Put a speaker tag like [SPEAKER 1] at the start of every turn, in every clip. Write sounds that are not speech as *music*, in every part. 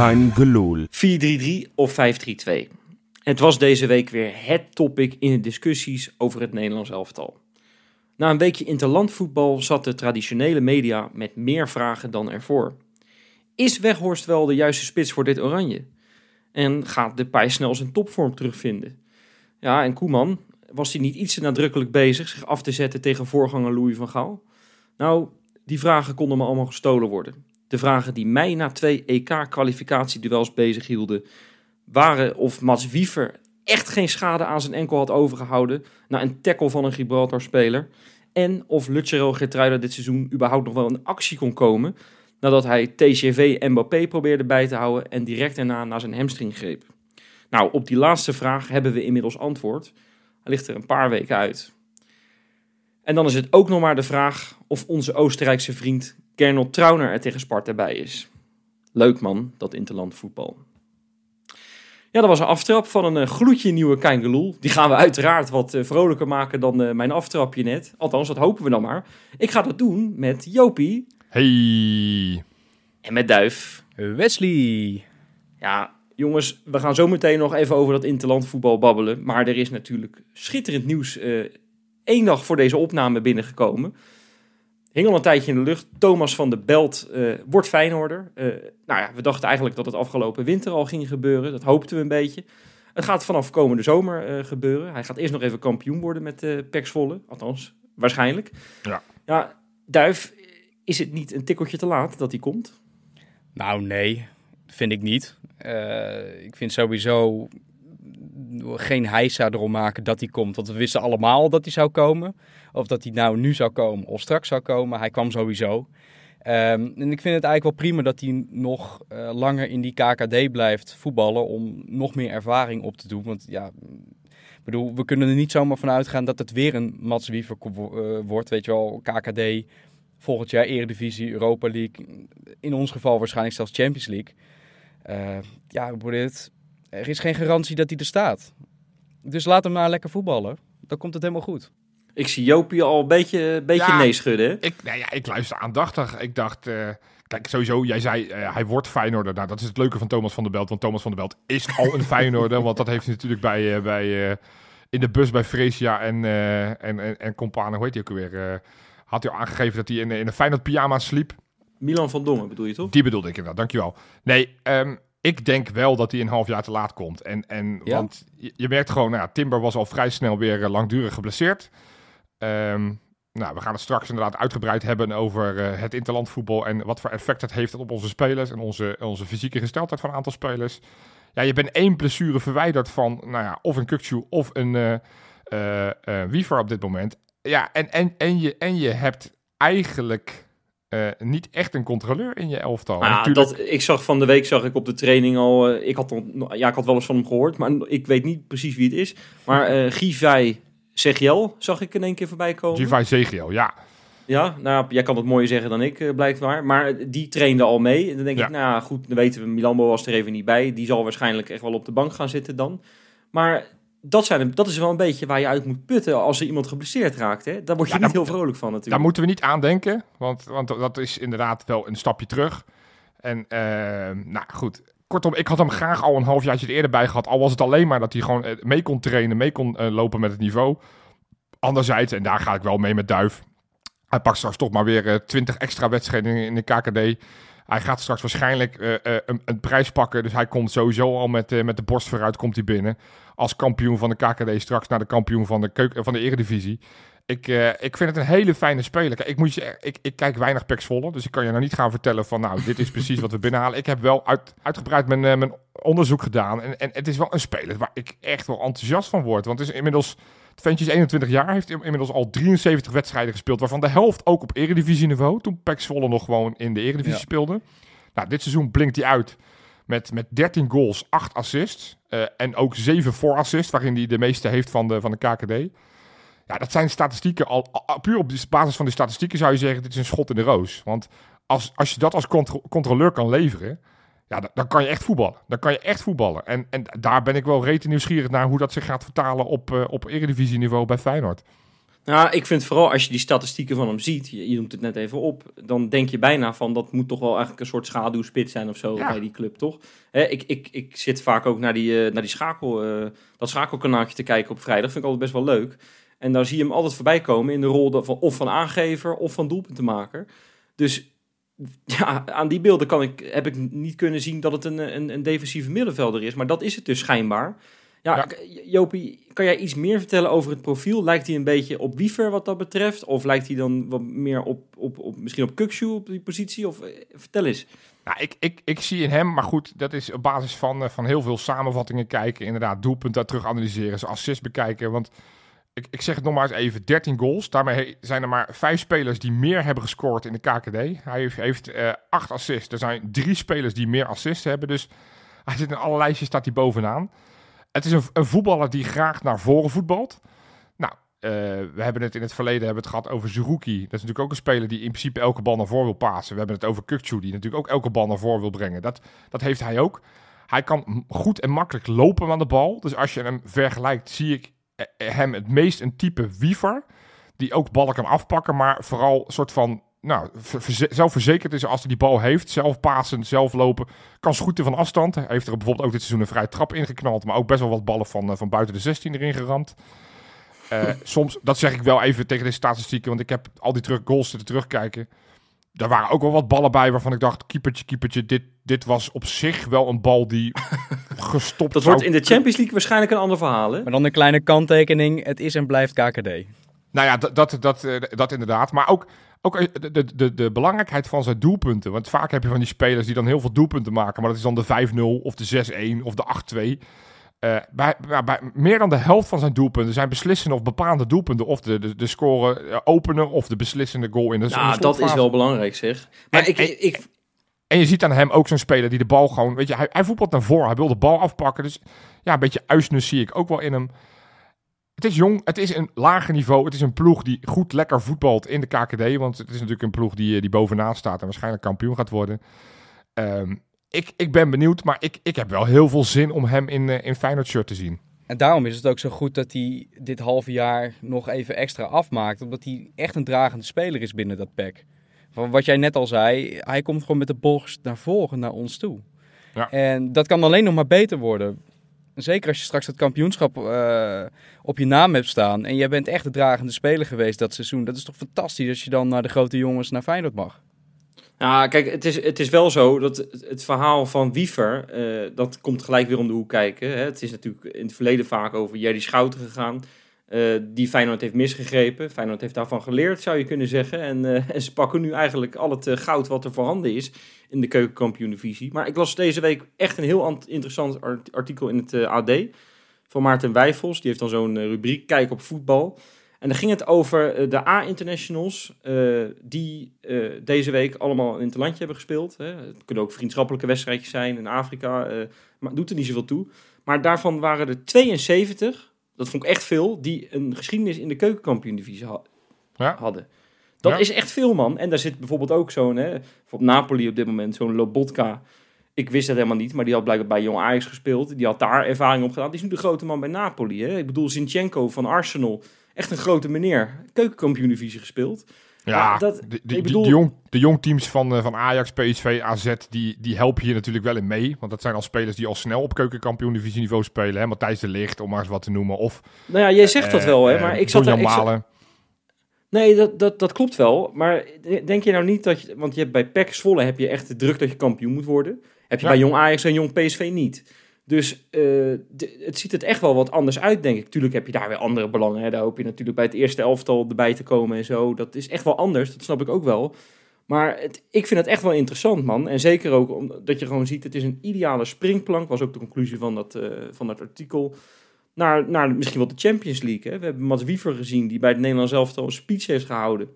[SPEAKER 1] Kein geloel.
[SPEAKER 2] 4-3-3 of 5-3-2. Het was deze week weer het topic in de discussies over het Nederlands elftal. Na een weekje interlandvoetbal zat de traditionele media met meer vragen dan ervoor. Is Weghorst wel de juiste spits voor dit oranje? En gaat de Pij snel zijn topvorm terugvinden? Ja, en Koeman, was hij niet iets te nadrukkelijk bezig zich af te zetten tegen voorganger Louis van Gaal? Nou, die vragen konden me allemaal gestolen worden. De vragen die mij na twee EK-kwalificatieduels bezig hielden, waren of Mats Wiever echt geen schade aan zijn enkel had overgehouden na een tackle van een Gibraltar-speler. En of Lucero Gertruida dit seizoen überhaupt nog wel in actie kon komen nadat hij TGV Mbappé probeerde bij te houden en direct daarna naar zijn hamstring greep. Nou, op die laatste vraag hebben we inmiddels antwoord. Hij ligt er een paar weken uit. En dan is het ook nog maar de vraag of onze Oostenrijkse vriend Gernot Trauner er tegen Sparta bij is. Leuk man, dat interland voetbal. Ja, dat was een aftrap van een uh, gloedje nieuwe Keingeloel. Die gaan we uiteraard wat uh, vrolijker maken dan uh, mijn aftrapje net. Althans, dat hopen we dan maar. Ik ga dat doen met Jopie.
[SPEAKER 3] Hey.
[SPEAKER 2] En met Duif.
[SPEAKER 4] Wesley.
[SPEAKER 2] Ja, jongens, we gaan zo meteen nog even over dat interland voetbal babbelen. Maar er is natuurlijk schitterend nieuws één dag voor deze opname binnengekomen. Hing al een tijdje in de lucht. Thomas van de Belt uh, wordt Feyenoorder. Uh, nou ja, we dachten eigenlijk dat het afgelopen winter al ging gebeuren. Dat hoopten we een beetje. Het gaat vanaf komende zomer uh, gebeuren. Hij gaat eerst nog even kampioen worden met uh, Pek Althans, waarschijnlijk.
[SPEAKER 3] Ja.
[SPEAKER 2] ja, Duif, is het niet een tikkeltje te laat dat hij komt?
[SPEAKER 4] Nou, nee. Vind ik niet. ik vind sowieso geen heisa erom maken dat hij komt. Want we wisten allemaal dat hij zou komen. Of dat hij nou nu zou komen of straks zou komen. Hij kwam sowieso. Um, en ik vind het eigenlijk wel prima dat hij nog uh, langer in die KKD blijft voetballen. Om nog meer ervaring op te doen. Want ja, bedoel, we kunnen er niet zomaar van uitgaan dat het weer een Mats Wiever uh, wordt. Weet je wel, KKD, volgend jaar Eredivisie, Europa League. In ons geval waarschijnlijk zelfs Champions League. Uh, ja, het, er is geen garantie dat hij er staat. Dus laat hem maar lekker voetballen. Dan komt het helemaal goed.
[SPEAKER 2] Ik zie Jopie al een beetje, beetje ja, nee schudden.
[SPEAKER 3] Ik, nou ja, ik luister aandachtig. Ik dacht, uh, kijk, sowieso, jij zei uh, hij wordt Feyenoorder. Nou, dat is het leuke van Thomas van der Belt. Want Thomas van der Belt is al een *laughs* Feyenoorder. want dat heeft hij natuurlijk bij, uh, bij in de bus bij Freesia en, en, en, en Compane, hoe heet hij ook alweer? had hij al aangegeven dat hij in, in een Feyenoord pyjama sliep.
[SPEAKER 2] Milan van Dongen bedoel je toch?
[SPEAKER 3] Die bedoelde ik inderdaad, dankjewel. Nee, um, ik denk wel dat hij een half jaar te laat komt. En, en,
[SPEAKER 4] ja?
[SPEAKER 3] Want je, je, merkt gewoon, nou, Timber was al vrij snel weer langdurig geblesseerd. Um, nou, we gaan het straks inderdaad uitgebreid hebben over uh, het interlandvoetbal en wat voor effect het heeft op onze spelers en onze, onze fysieke gesteldheid van een aantal spelers. Ja, je bent één blessure verwijderd van, nou ja, of een Kukcu of een uh, uh, Wiever op dit moment. Ja, en, en, en, je, en je hebt eigenlijk uh, niet echt een controleur in je elftal.
[SPEAKER 2] Ah, Natuurlijk... dat, ik zag van de week zag ik op de training al. Uh, ik, had, ja, ik had wel eens van hem gehoord, maar ik weet niet precies wie het is. Maar uh, Givai Zegiel zag ik in één keer voorbij komen.
[SPEAKER 3] Givai Zegiel, ja.
[SPEAKER 2] Ja, nou, jij kan het mooier zeggen dan ik, blijkbaar. Maar die trainde al mee. En dan denk ja. ik, nou goed, dan weten we, Milambo was er even niet bij. Die zal waarschijnlijk echt wel op de bank gaan zitten dan. Maar dat, zijn, dat is wel een beetje waar je uit moet putten als er iemand geblesseerd raakt. Hè? Daar word je ja, niet heel vrolijk van natuurlijk.
[SPEAKER 3] Daar moeten we niet aan denken, want, want dat is inderdaad wel een stapje terug. En uh, nou goed, kortom, ik had hem graag al een halfjaartje eerder bij gehad. Al was het alleen maar dat hij gewoon mee kon trainen, mee kon uh, lopen met het niveau. Anderzijds, en daar ga ik wel mee met Duif. Hij pakt straks toch maar weer uh, 20 extra wedstrijden in de KKD. Hij gaat straks waarschijnlijk uh, uh, een, een, prijs pakken. Dus hij komt sowieso al met, uh, met de borst vooruit komt hij binnen. Als kampioen van de KKD straks naar de kampioen van de, keuken, van de Eredivisie. Ik, ik vind het een hele fijne speler. Ik, moet je, ik, ik kijk weinig packs volle. Dus ik kan je nou niet gaan vertellen van nou, dit is precies wat we binnenhalen. Ik heb wel uit, uitgebreid mijn, mijn onderzoek gedaan. En, en het is wel een speler waar ik echt wel enthousiast van word. Want het is inmiddels... Het ventje is 21 jaar, heeft inmiddels al 73 wedstrijden gespeeld, waarvan de helft ook op eredivisieniveau. Toen Pax Zwolle nog gewoon in de eredivisie ja. speelde. Nou, dit seizoen blinkt hij uit met, met 13 goals, 8 assists. Uh, en ook 7 voorassists, waarin hij de meeste heeft van de, van de KKD. Ja, dat zijn statistieken. Al, al, puur op basis van de statistieken zou je zeggen: dit is een schot in de roos. Want als, als je dat als contro controleur kan leveren. Ja, dan, dan, kan je echt voetballen. Dan kan je echt voetballen. En, en daar ben ik wel rete nieuwsgierig naar hoe dat zich gaat vertalen op, uh, op eredivisieniveau bij Feyenoord.
[SPEAKER 2] Nou, ik vind vooral als je die statistieken van hem ziet, je, je noemt het net even op, dan denk je bijna van dat moet toch wel eigenlijk een soort schaduwspit zijn of zo
[SPEAKER 3] Ja.
[SPEAKER 2] bij die club, toch? Hè, ik, ik, ik zit vaak ook naar die, eh, naar die schakel, eh, dat schakelkanaaltje te kijken op vrijdag, vind ik altijd best wel leuk. En daar zie je hem altijd voorbij komen in de rol van, of van aangever of van doelpuntenmaker. Dus ja, aan die beelden kan ik, heb ik niet kunnen zien dat het een, een, een defensieve middenvelder is, maar dat is het dus schijnbaar. Ja, Jopie, kan jij iets meer vertellen over het profiel? Lijkt hij een beetje op Wiever wat dat betreft? Of lijkt hij dan wat meer op, op, op misschien op Kukshu op die positie? Of eh, vertel eens.
[SPEAKER 3] Nou, ik, ik, ik zie in hem, maar goed, dat is op basis van, eh, van heel veel samenvattingen kijken. Inderdaad, doelpunten daar terug analyseren, zijn assist bekijken. Want ik, zeg het nog maar eens even, 13 goals. Daarmee zijn er maar vijf spelers die meer hebben gescoord in de KKD. Hij heeft, heeft eh, acht assists. Er zijn drie spelers die meer assists hebben. Dus hij zit in alle lijstjes, staat hij bovenaan. Het is een, een voetballer die graag naar voren voetbalt. Nou, eh, we hebben het in het verleden hebben het gehad over Zerouki. Dat is natuurlijk ook een speler die in principe elke bal naar voren wil pasen. We hebben het over Kukcu, die natuurlijk ook elke bal naar voren wil brengen. Dat, dat heeft hij ook. Hij kan goed en makkelijk lopen aan de bal. Dus als je hem vergelijkt, zie ik hem het meest een type wiever. Die ook ballen kan afpakken, maar vooral een soort van... Nou, ver- verze- zelfverzekerd is als hij die bal heeft. Zelf pasen, zelf lopen. Kan schieten van afstand. Hij heeft er bijvoorbeeld ook dit seizoen een vrije trap ingeknald. Maar ook best wel wat ballen van, eh, van buiten de 16 erin geramd. Eh, *laughs* soms, dat zeg ik wel even tegen deze statistieken, want ik heb al die terug, goals zitten terugkijken. Daar waren ook wel wat ballen bij waarvan ik dacht, keepertje, keepertje, dit, dit was op zich wel een bal die *laughs* gestopt
[SPEAKER 2] Dat
[SPEAKER 3] zou
[SPEAKER 2] wordt in de Champions League waarschijnlijk een ander verhaal, hè?
[SPEAKER 4] Maar dan een kleine kanttekening. Het is en blijft KKD.
[SPEAKER 3] Nou ja, dat, dat, dat, eh, dat inderdaad. Maar ook, ook eh, de, de, de, de belangrijkheid van zijn doelpunten. Want vaak heb je van die spelers die dan heel veel doelpunten maken. Maar dat is dan de 5-0 of de 6-1 of de 8-2. Eh, bij, bij, bij meer dan de helft van zijn doelpunten zijn beslissende of bepaalde doelpunten. Of de, de, de score eh, opener of de beslissende goal in de,
[SPEAKER 2] Nou, dat is
[SPEAKER 3] slotfase.
[SPEAKER 2] wel belangrijk, zeg. Maar
[SPEAKER 3] En-
[SPEAKER 2] ik,
[SPEAKER 3] en-
[SPEAKER 2] ik,
[SPEAKER 3] En je ziet aan hem ook zo'n speler die de bal gewoon... Weet je, hij, hij voetbalt naar voren. Hij wil de bal afpakken. Dus ja, een beetje uisnus zie ik ook wel in hem. Het is jong. Het is een lager niveau. Het is een ploeg die goed lekker voetbalt in de KKD. Want het is natuurlijk een ploeg die, eh, die bovenaan staat en waarschijnlijk kampioen gaat worden. Ehm, ik, ik ben benieuwd, maar ik, ik heb wel heel veel zin om hem in, eh, in Feyenoord shirt te zien.
[SPEAKER 4] En daarom is het ook zo goed dat hij dit halve jaar nog even extra afmaakt. Omdat hij echt een dragende speler is binnen dat pack. Van wat jij net al zei, hij komt gewoon met de borst naar voren naar ons toe.
[SPEAKER 3] Ja.
[SPEAKER 4] En dat kan alleen nog maar beter worden. Zeker als je straks het kampioenschap eh, op je naam hebt staan. En jij bent echt de dragende speler geweest dat seizoen. Dat is toch fantastisch als je dan naar de grote jongens naar Feyenoord mag.
[SPEAKER 2] Nou, kijk, het is, het is wel zo dat het, verhaal van Wiever, eh, dat komt gelijk weer om de hoek kijken. Hè. Het is natuurlijk in het verleden vaak over Jerry Schouten gegaan, eh, die Feyenoord heeft misgegrepen. Feyenoord heeft daarvan geleerd, zou je kunnen zeggen. En, eh, *laughs* en ze pakken nu eigenlijk al het goud wat er voorhanden is in de keukenkampioen-divisie. Maar ik las deze week echt een heel ant- interessant art- artikel in het AD van Maarten Wijfels. Die heeft dan zo'n rubriek, Kijk op voetbal. En dan ging het over eh, de A-internationals eh, die eh, deze week allemaal in het landje hebben gespeeld. Hè. Het kunnen ook vriendschappelijke wedstrijdjes zijn in Afrika, eh, maar doet er niet zoveel toe. Maar daarvan waren er 72, dat vond ik echt veel, die een geschiedenis in de keukenkampioen-divisie ha-
[SPEAKER 3] Ja.
[SPEAKER 2] hadden. Dat
[SPEAKER 3] Ja.
[SPEAKER 2] is echt veel, man. En daar zit bijvoorbeeld ook zo'n, op Napoli op dit moment, zo'n Lobotka. Ik wist dat helemaal niet, maar die had blijkbaar bij Jong Ajax gespeeld. Die had daar ervaring op gedaan. Die is nu de grote man bij Napoli. Hè? Ik bedoel, Zinchenko van Arsenal. Echt een grote meneer. Keukenkampioen-divisie gespeeld.
[SPEAKER 3] Ja,
[SPEAKER 2] dat-
[SPEAKER 3] de,
[SPEAKER 2] bedoel-
[SPEAKER 3] de, jong, de jongteams van, eh, van Ajax, PSV, AZ, die, die helpen hier natuurlijk wel in mee. Want dat zijn al spelers die al snel op keukenkampioen divisieniveau spelen. Hè? Matthijs de Ligt, om maar eens wat te noemen. Of
[SPEAKER 2] Nou ja, jij zegt dat
[SPEAKER 3] eh,
[SPEAKER 2] wel, hè.
[SPEAKER 3] eh,
[SPEAKER 2] Maar ik zat,
[SPEAKER 3] Donjan
[SPEAKER 2] daar- ik zat-
[SPEAKER 3] Malen.
[SPEAKER 2] Nee, dat, dat, dat klopt wel. Maar denk je nou niet dat je... Want je hebt bij PEC Zwolle heb je echt de druk dat je kampioen moet worden. Heb je
[SPEAKER 3] Ja.
[SPEAKER 2] bij Jong Ajax en Jong PSV niet. Dus eh, het ziet er echt wel wat anders uit, denk ik. Tuurlijk heb je daar weer andere belangen. Hè. Daar hoop je natuurlijk bij het eerste elftal erbij te komen en zo. Dat is echt wel anders, dat snap ik ook wel. Maar het, ik vind het echt wel interessant, man. En zeker ook omdat je gewoon ziet, het is een ideale springplank. Was ook de conclusie van dat, eh, van dat artikel. Naar, naar misschien wel de Champions League. We hebben Mats Wiever gezien, die bij het Nederlands elftal een speech heeft gehouden.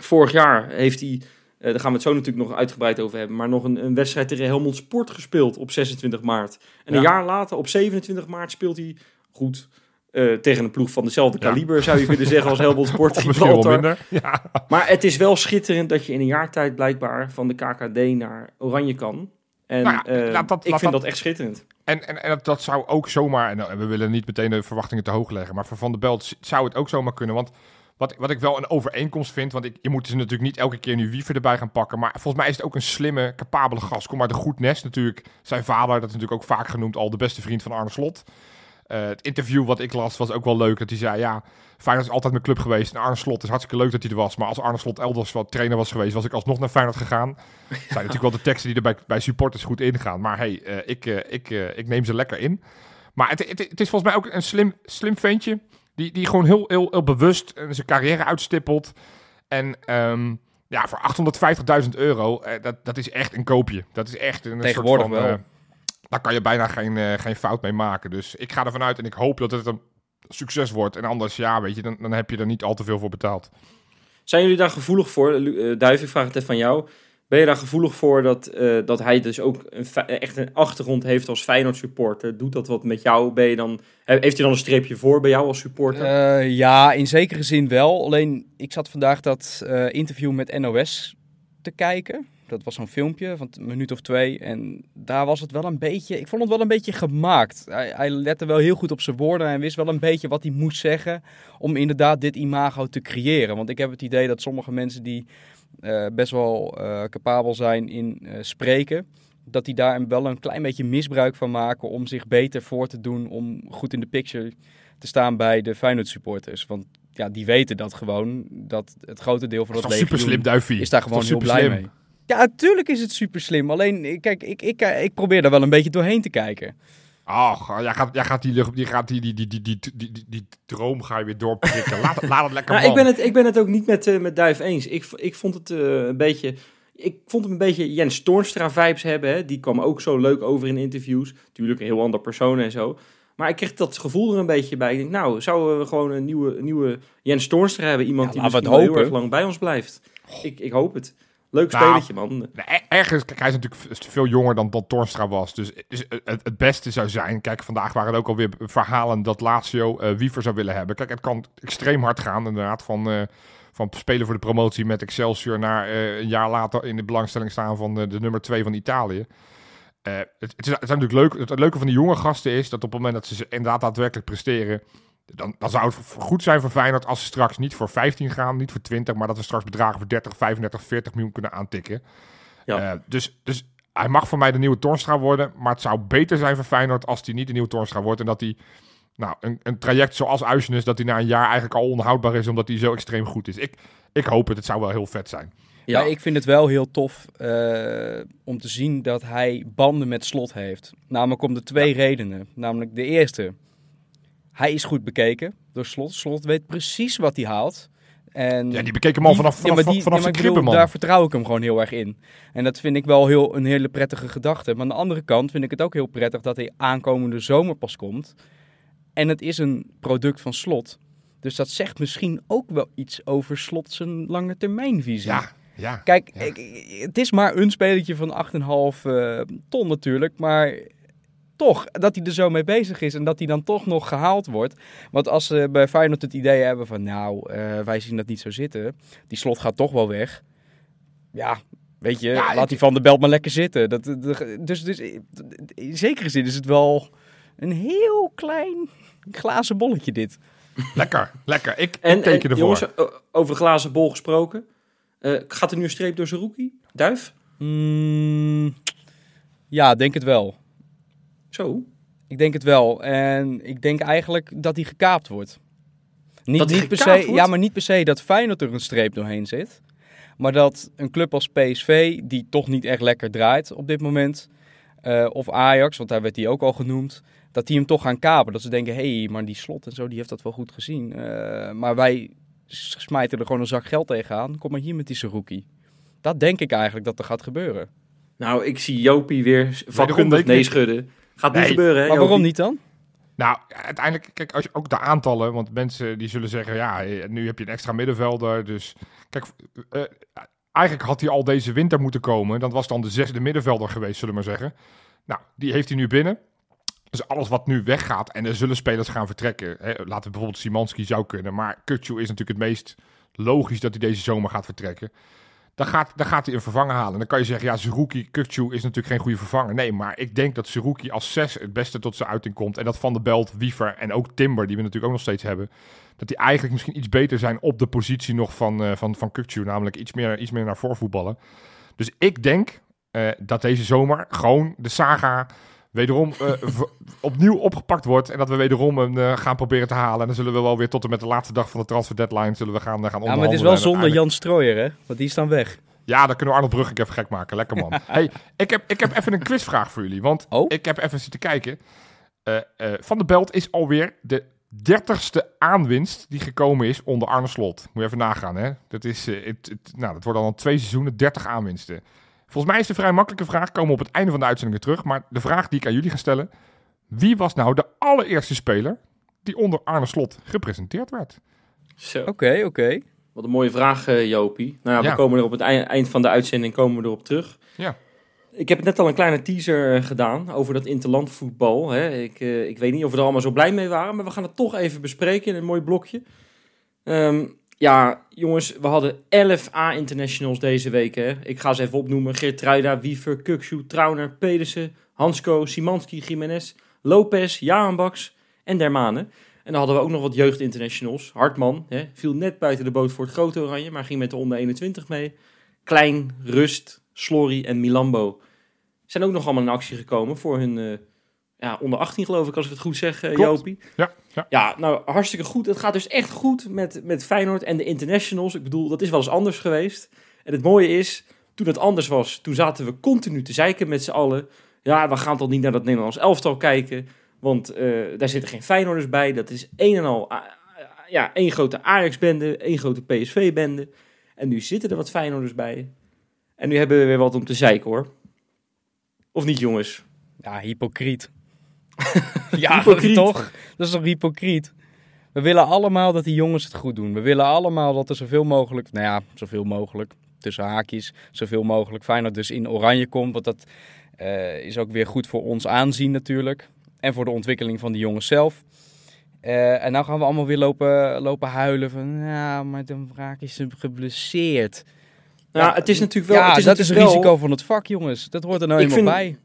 [SPEAKER 2] Vorig jaar heeft hij, eh, daar gaan we het zo natuurlijk nog uitgebreid over hebben, maar nog een, een wedstrijd tegen Helmond Sport gespeeld op 26 maart. En een
[SPEAKER 3] Ja.
[SPEAKER 2] jaar later, op 27 maart, speelt hij goed eh, tegen een ploeg van dezelfde
[SPEAKER 3] Ja.
[SPEAKER 2] kaliber, zou je kunnen zeggen, als *laughs* Helmond Sport. Gibraltar.
[SPEAKER 3] minder. Ja.
[SPEAKER 2] Maar het is wel schitterend dat je in een jaar tijd blijkbaar van de KKD naar Oranje kan. En
[SPEAKER 3] Nou ja,
[SPEAKER 2] eh,
[SPEAKER 3] laat dat-
[SPEAKER 2] ik
[SPEAKER 3] laat
[SPEAKER 2] vind
[SPEAKER 3] dat-
[SPEAKER 2] dat echt schitterend.
[SPEAKER 3] En, en, en dat, zou ook zomaar, en we willen niet meteen de verwachtingen te hoog leggen, maar voor Van der Belt zou het ook zomaar kunnen. Want Wat, wat ik wel een overeenkomst vind, want ik, je moet dus natuurlijk niet elke keer nu Wiever erbij gaan pakken. Maar volgens mij is het ook een slimme, capabele gast. Kom maar de goed nest natuurlijk. Zijn vader, dat is natuurlijk ook vaak genoemd, al de beste vriend van Arne Slot. Uh, het interview wat ik las was ook wel leuk. Dat hij zei, ja, Feyenoord is altijd mijn club geweest. En Arne Slot is hartstikke leuk dat hij er was. Maar als Arne Slot elders wat trainer was geweest, was ik alsnog naar Feyenoord gegaan. *laughs* zijn natuurlijk wel de teksten die er bij, bij supporters goed ingaan. Maar hey, uh, ik, uh, ik, ik neem ze lekker in. Maar het, het, het, is volgens mij ook een slim, slim ventje. Die, die gewoon heel, heel, heel bewust zijn carrière uitstippelt. En um, ja, voor 850.000 euro, dat, dat is echt een koopje. Dat is echt een
[SPEAKER 4] Tegenwoordig
[SPEAKER 3] soort van,
[SPEAKER 4] wel.
[SPEAKER 3] daar kan je bijna geen, uh, geen fout mee maken. Dus ik ga ervan uit en ik hoop dat het een succes wordt. En anders, ja, weet je, dan, dan heb je er niet al te veel voor betaald.
[SPEAKER 2] Zijn jullie daar gevoelig voor? Uh, Duif, ik vraag het even van jou. Ben je daar gevoelig voor dat, uh, dat hij dus ook echt een achtergrond heeft als Feyenoord supporter? Doet dat wat met jou? Ben je dan, heeft hij dan een streepje voor bij jou als supporter?
[SPEAKER 4] Uh, ja, in zekere zin wel. Alleen, ik zat vandaag dat uh, interview met NOS te kijken. Dat was zo'n filmpje van een minuut of twee. En daar was het wel een beetje. Ik vond het wel een beetje gemaakt. Hij, hij lette wel heel goed op zijn woorden. En wist wel een beetje wat hij moest zeggen. Om inderdaad dit imago te creëren. Want ik heb het idee dat sommige mensen die best wel uh, capabel zijn in uh, spreken. Dat die daar wel een klein beetje misbruik van maken. Om zich beter voor te doen. Om goed in de picture te staan bij de Feyenoord supporters. Want ja, die weten dat gewoon. Dat het grote deel van
[SPEAKER 3] dat
[SPEAKER 4] dat
[SPEAKER 3] super slim, Duifie.
[SPEAKER 4] is daar gewoon heel blij mee. Ja, natuurlijk is het super slim. Alleen, kijk, ik, ik, ik probeer daar wel een beetje doorheen te kijken.
[SPEAKER 3] Ach, jij gaat, jij gaat, die, lucht, die, gaat die, die, die, die, die, die, die, die droom ga je weer doorprikken. laat, het, laat het lekker *laughs*
[SPEAKER 2] nou, ik, ben het, ik ben het ook niet met, uh, met Duif eens. Ik, ik vond het uh, een beetje... Ik vond hem een beetje Jens Toornstra vibes hebben. Hè. Die kwam ook zo leuk over in interviews. Tuurlijk een heel ander persoon en zo. Maar ik kreeg dat gevoel er een beetje bij. Ik denk, nou, zouden we gewoon een nieuwe, nieuwe Jens Toornstra hebben? Iemand
[SPEAKER 4] Ja,
[SPEAKER 2] die misschien heel erg lang bij ons blijft. Ik, ik hoop het. Leuk
[SPEAKER 3] Nou,
[SPEAKER 2] spelletje, man.
[SPEAKER 3] Ergens, kijk, hij is natuurlijk veel jonger dan, dan Torstra was. Dus is het, het beste zou zijn. Kijk, vandaag waren er ook alweer verhalen dat Lazio eh Wiever zou willen hebben. Kijk, het kan extreem hard gaan, inderdaad. Van, eh, van spelen voor de promotie met Excelsior naar eh, een jaar later in de belangstelling staan van de, nummer 2 van Italië. Eh, het, het, is, het is natuurlijk leuk. Het, het leuke van die jonge gasten is dat op het moment dat ze inderdaad daadwerkelijk presteren. Dan, dan zou het goed zijn voor Feyenoord als ze straks niet voor 15 gaan, niet voor 20, maar dat we straks bedragen voor 30, 35, 40 miljoen kunnen aantikken.
[SPEAKER 2] Ja.
[SPEAKER 3] Eh, dus, dus hij mag voor mij de nieuwe Torstra worden, maar het zou beter zijn voor Feyenoord als hij niet de nieuwe Torstra wordt en dat hij nou, een, een traject zoals Uisnes, dat hij na een jaar eigenlijk al onhoudbaar is, omdat hij zo extreem goed is. Ik, ik hoop het, het zou wel heel vet zijn.
[SPEAKER 2] Ja.
[SPEAKER 4] Maar ik vind het wel heel tof eh, om te zien dat hij banden met slot heeft. Namelijk om de twee redenen. Namelijk de eerste, hij is goed bekeken door slot. Slot weet precies wat hij haalt. En
[SPEAKER 3] Ja, die bekeek hem al vanaf,
[SPEAKER 4] ja,
[SPEAKER 3] vanaf,
[SPEAKER 4] maar die-
[SPEAKER 3] vanaf
[SPEAKER 4] ja,
[SPEAKER 3] zijn kribben.
[SPEAKER 4] Daar vertrouw ik hem gewoon heel erg in. En dat vind ik wel heel, een hele prettige gedachte. Maar aan de andere kant vind ik het ook heel prettig dat hij aankomende zomer pas komt. En het is een product van slot. Dus dat zegt misschien ook wel iets over slot zijn lange termijnvisie.
[SPEAKER 3] Ja, ja.
[SPEAKER 4] Kijk,
[SPEAKER 3] Ja.
[SPEAKER 4] ik- het is maar een spelletje van 8,5 eh, ton natuurlijk. Maar toch, dat hij er zo mee bezig is en dat hij dan toch nog gehaald wordt. Want als ze bij Feyenoord het idee hebben van... nou, eh, wij zien dat niet zo zitten. Die slot gaat toch wel weg. Ja, weet je,
[SPEAKER 3] Ja,
[SPEAKER 4] laat die Van de Belt maar lekker zitten. Dat, dat- dus, dus in zekere zin is het wel een heel klein glazen bolletje dit.
[SPEAKER 3] Lekker, lekker. Ik,
[SPEAKER 2] En,
[SPEAKER 3] ik teken
[SPEAKER 2] en,
[SPEAKER 3] ervoor.
[SPEAKER 2] jongens, over de glazen bol gesproken. Eh, gaat er nu een streep door zijn rookie? Duif?
[SPEAKER 4] Mm, ja, denk het wel.
[SPEAKER 2] Zo.
[SPEAKER 4] Ik denk het wel. En ik denk eigenlijk dat hij gekaapt wordt. Niet,
[SPEAKER 2] Dat
[SPEAKER 4] niet per se,
[SPEAKER 2] wordt?
[SPEAKER 4] Ja, maar niet per se dat Feyenoord er een streep doorheen zit. Maar dat een club als PSV, die toch niet echt lekker draait op dit moment... eh, of Ajax, want daar werd hij ook al genoemd... dat die hem toch gaan kapen. Dat ze denken, hé, hey, maar die slot en zo, die heeft dat wel goed gezien. Eh, maar wij smijten er gewoon een zak geld tegenaan. Kom maar hier met die Saruki. Dat denk ik eigenlijk dat er gaat gebeuren.
[SPEAKER 2] Nou, ik zie Jopie weer
[SPEAKER 3] denk
[SPEAKER 2] nee
[SPEAKER 3] ik-
[SPEAKER 2] schudden. Gaat niet
[SPEAKER 3] Nee,
[SPEAKER 2] gebeuren, hè,
[SPEAKER 4] Maar waarom niet dan?
[SPEAKER 3] Nou, uiteindelijk, kijk, als je ook de aantallen, want mensen die zullen zeggen, ja, eh, nu heb je een extra middenvelder, dus kijk, eh, eigenlijk had hij al deze winter moeten komen, dan was dan de zesde middenvelder geweest, zullen we maar zeggen. Nou, die heeft hij nu binnen. Dus alles wat nu weggaat, en er zullen spelers gaan vertrekken, hè, laten we bijvoorbeeld Simanski zou kunnen, maar Kutsu is natuurlijk het meest logisch dat hij deze zomer gaat vertrekken. Dan gaat, dan gaat hij een vervanger halen. En dan kan je zeggen, ja, Zerouki, Kukcu is natuurlijk geen goede vervanger. Nee, maar ik denk dat Zerouki als zes het beste tot zijn uiting komt. En dat Van de Belt, Wiever en ook Timber, die we natuurlijk ook nog steeds hebben... dat die eigenlijk misschien iets beter zijn op de positie nog van, uh, van, van. Namelijk iets meer, iets meer naar voorvoetballen. Dus ik denk uh, dat deze zomer gewoon de saga wederom uh, opnieuw opgepakt wordt. En dat we wederom hem uh, gaan proberen te halen. En dan zullen we wel weer tot en met de laatste dag van de transfer deadline zullen we gaan, uh, gaan
[SPEAKER 4] Ja, maar het is wel zonder Jan Strooijer, hè? Want die is dan weg.
[SPEAKER 3] Ja, dan kunnen we Arnold Brugge even gek maken. Lekker man. *laughs* hey, ik heb, ik heb even een quizvraag voor jullie. Want
[SPEAKER 4] oh?
[SPEAKER 3] ik heb even zitten kijken. van de Belt is alweer de dertigste aanwinst die gekomen is onder Arne Slot. Moet je even nagaan, hè? Dat, is, het, het, nou, dat wordt al twee seizoenen 30 aanwinsten. Volgens mij is de vrij makkelijke vraag, komen we op het einde van de uitzending weer terug. Maar de vraag die ik aan jullie ga stellen. Wie was nou de allereerste speler die onder Arne Slot gepresenteerd werd?
[SPEAKER 2] Zo.
[SPEAKER 4] Oké, okay, oké. Okay.
[SPEAKER 2] Wat een mooie vraag, uh, Jopie. Nou ja, we komen er op het eind van de uitzending komen we erop terug.
[SPEAKER 3] Ja.
[SPEAKER 2] Ik heb net al een kleine teaser uh, gedaan over dat interlandvoetbal. Hè. Ik, uh, ik weet niet of we er allemaal zo blij mee waren, maar we gaan het toch even bespreken in een mooi blokje. Um, ja, jongens, we hadden 11 A-internationals deze week. Hè. Ik ga ze even opnoemen. Geertruida, Wiever, Kukshoe, Trauner, Pedersen, Hansko, Simanski, Jiménez, Lopez, Jaanbaks en Dermane. En dan hadden we ook nog wat jeugdinternationals. Hartman hè, viel net buiten de boot voor het grote oranje, maar ging met de onder 21 mee. Klein, Rust, Slory en Milambo zijn ook nog allemaal in actie gekomen voor hun uh, ja, onder 18 geloof ik, als ik het goed zeg, uh, Jopie.
[SPEAKER 3] Ja, ja.
[SPEAKER 2] ja, nou hartstikke goed. Het gaat dus echt goed met, met Feyenoord en de internationals. Ik bedoel, dat is wel eens anders geweest. En het mooie is, toen het anders was, toen zaten we continu te zeiken met z'n allen. Ja, we gaan toch niet naar dat Nederlands elftal kijken, want uh, daar zitten geen Feyenoorders bij. Dat is een en al, uh, ja, één grote Ajax-bende, één grote PSV-bende. En nu zitten er wat Feyenoorders bij. En nu hebben we weer wat om te zeiken, hoor. Of niet, jongens?
[SPEAKER 4] Ja, hypocriet. *laughs* ja, toch? Dat is toch hypocriet? We willen allemaal dat die jongens het goed doen. We willen allemaal dat er zoveel mogelijk, nou ja, zoveel mogelijk, tussen haakjes, zoveel mogelijk Feyenoord dus in oranje komt. Want dat uh, is ook weer goed voor ons aanzien natuurlijk. En voor de ontwikkeling van die jongens zelf. Uh, en nou gaan we allemaal weer lopen, lopen huilen van, ja, maar dan raak is ze geblesseerd.
[SPEAKER 2] Nou, ja, het is natuurlijk wel...
[SPEAKER 4] Ja,
[SPEAKER 2] het is
[SPEAKER 4] dat is het
[SPEAKER 2] wel...
[SPEAKER 4] risico van het vak, jongens. Dat hoort er nou eenmaal
[SPEAKER 2] vind...
[SPEAKER 4] bij.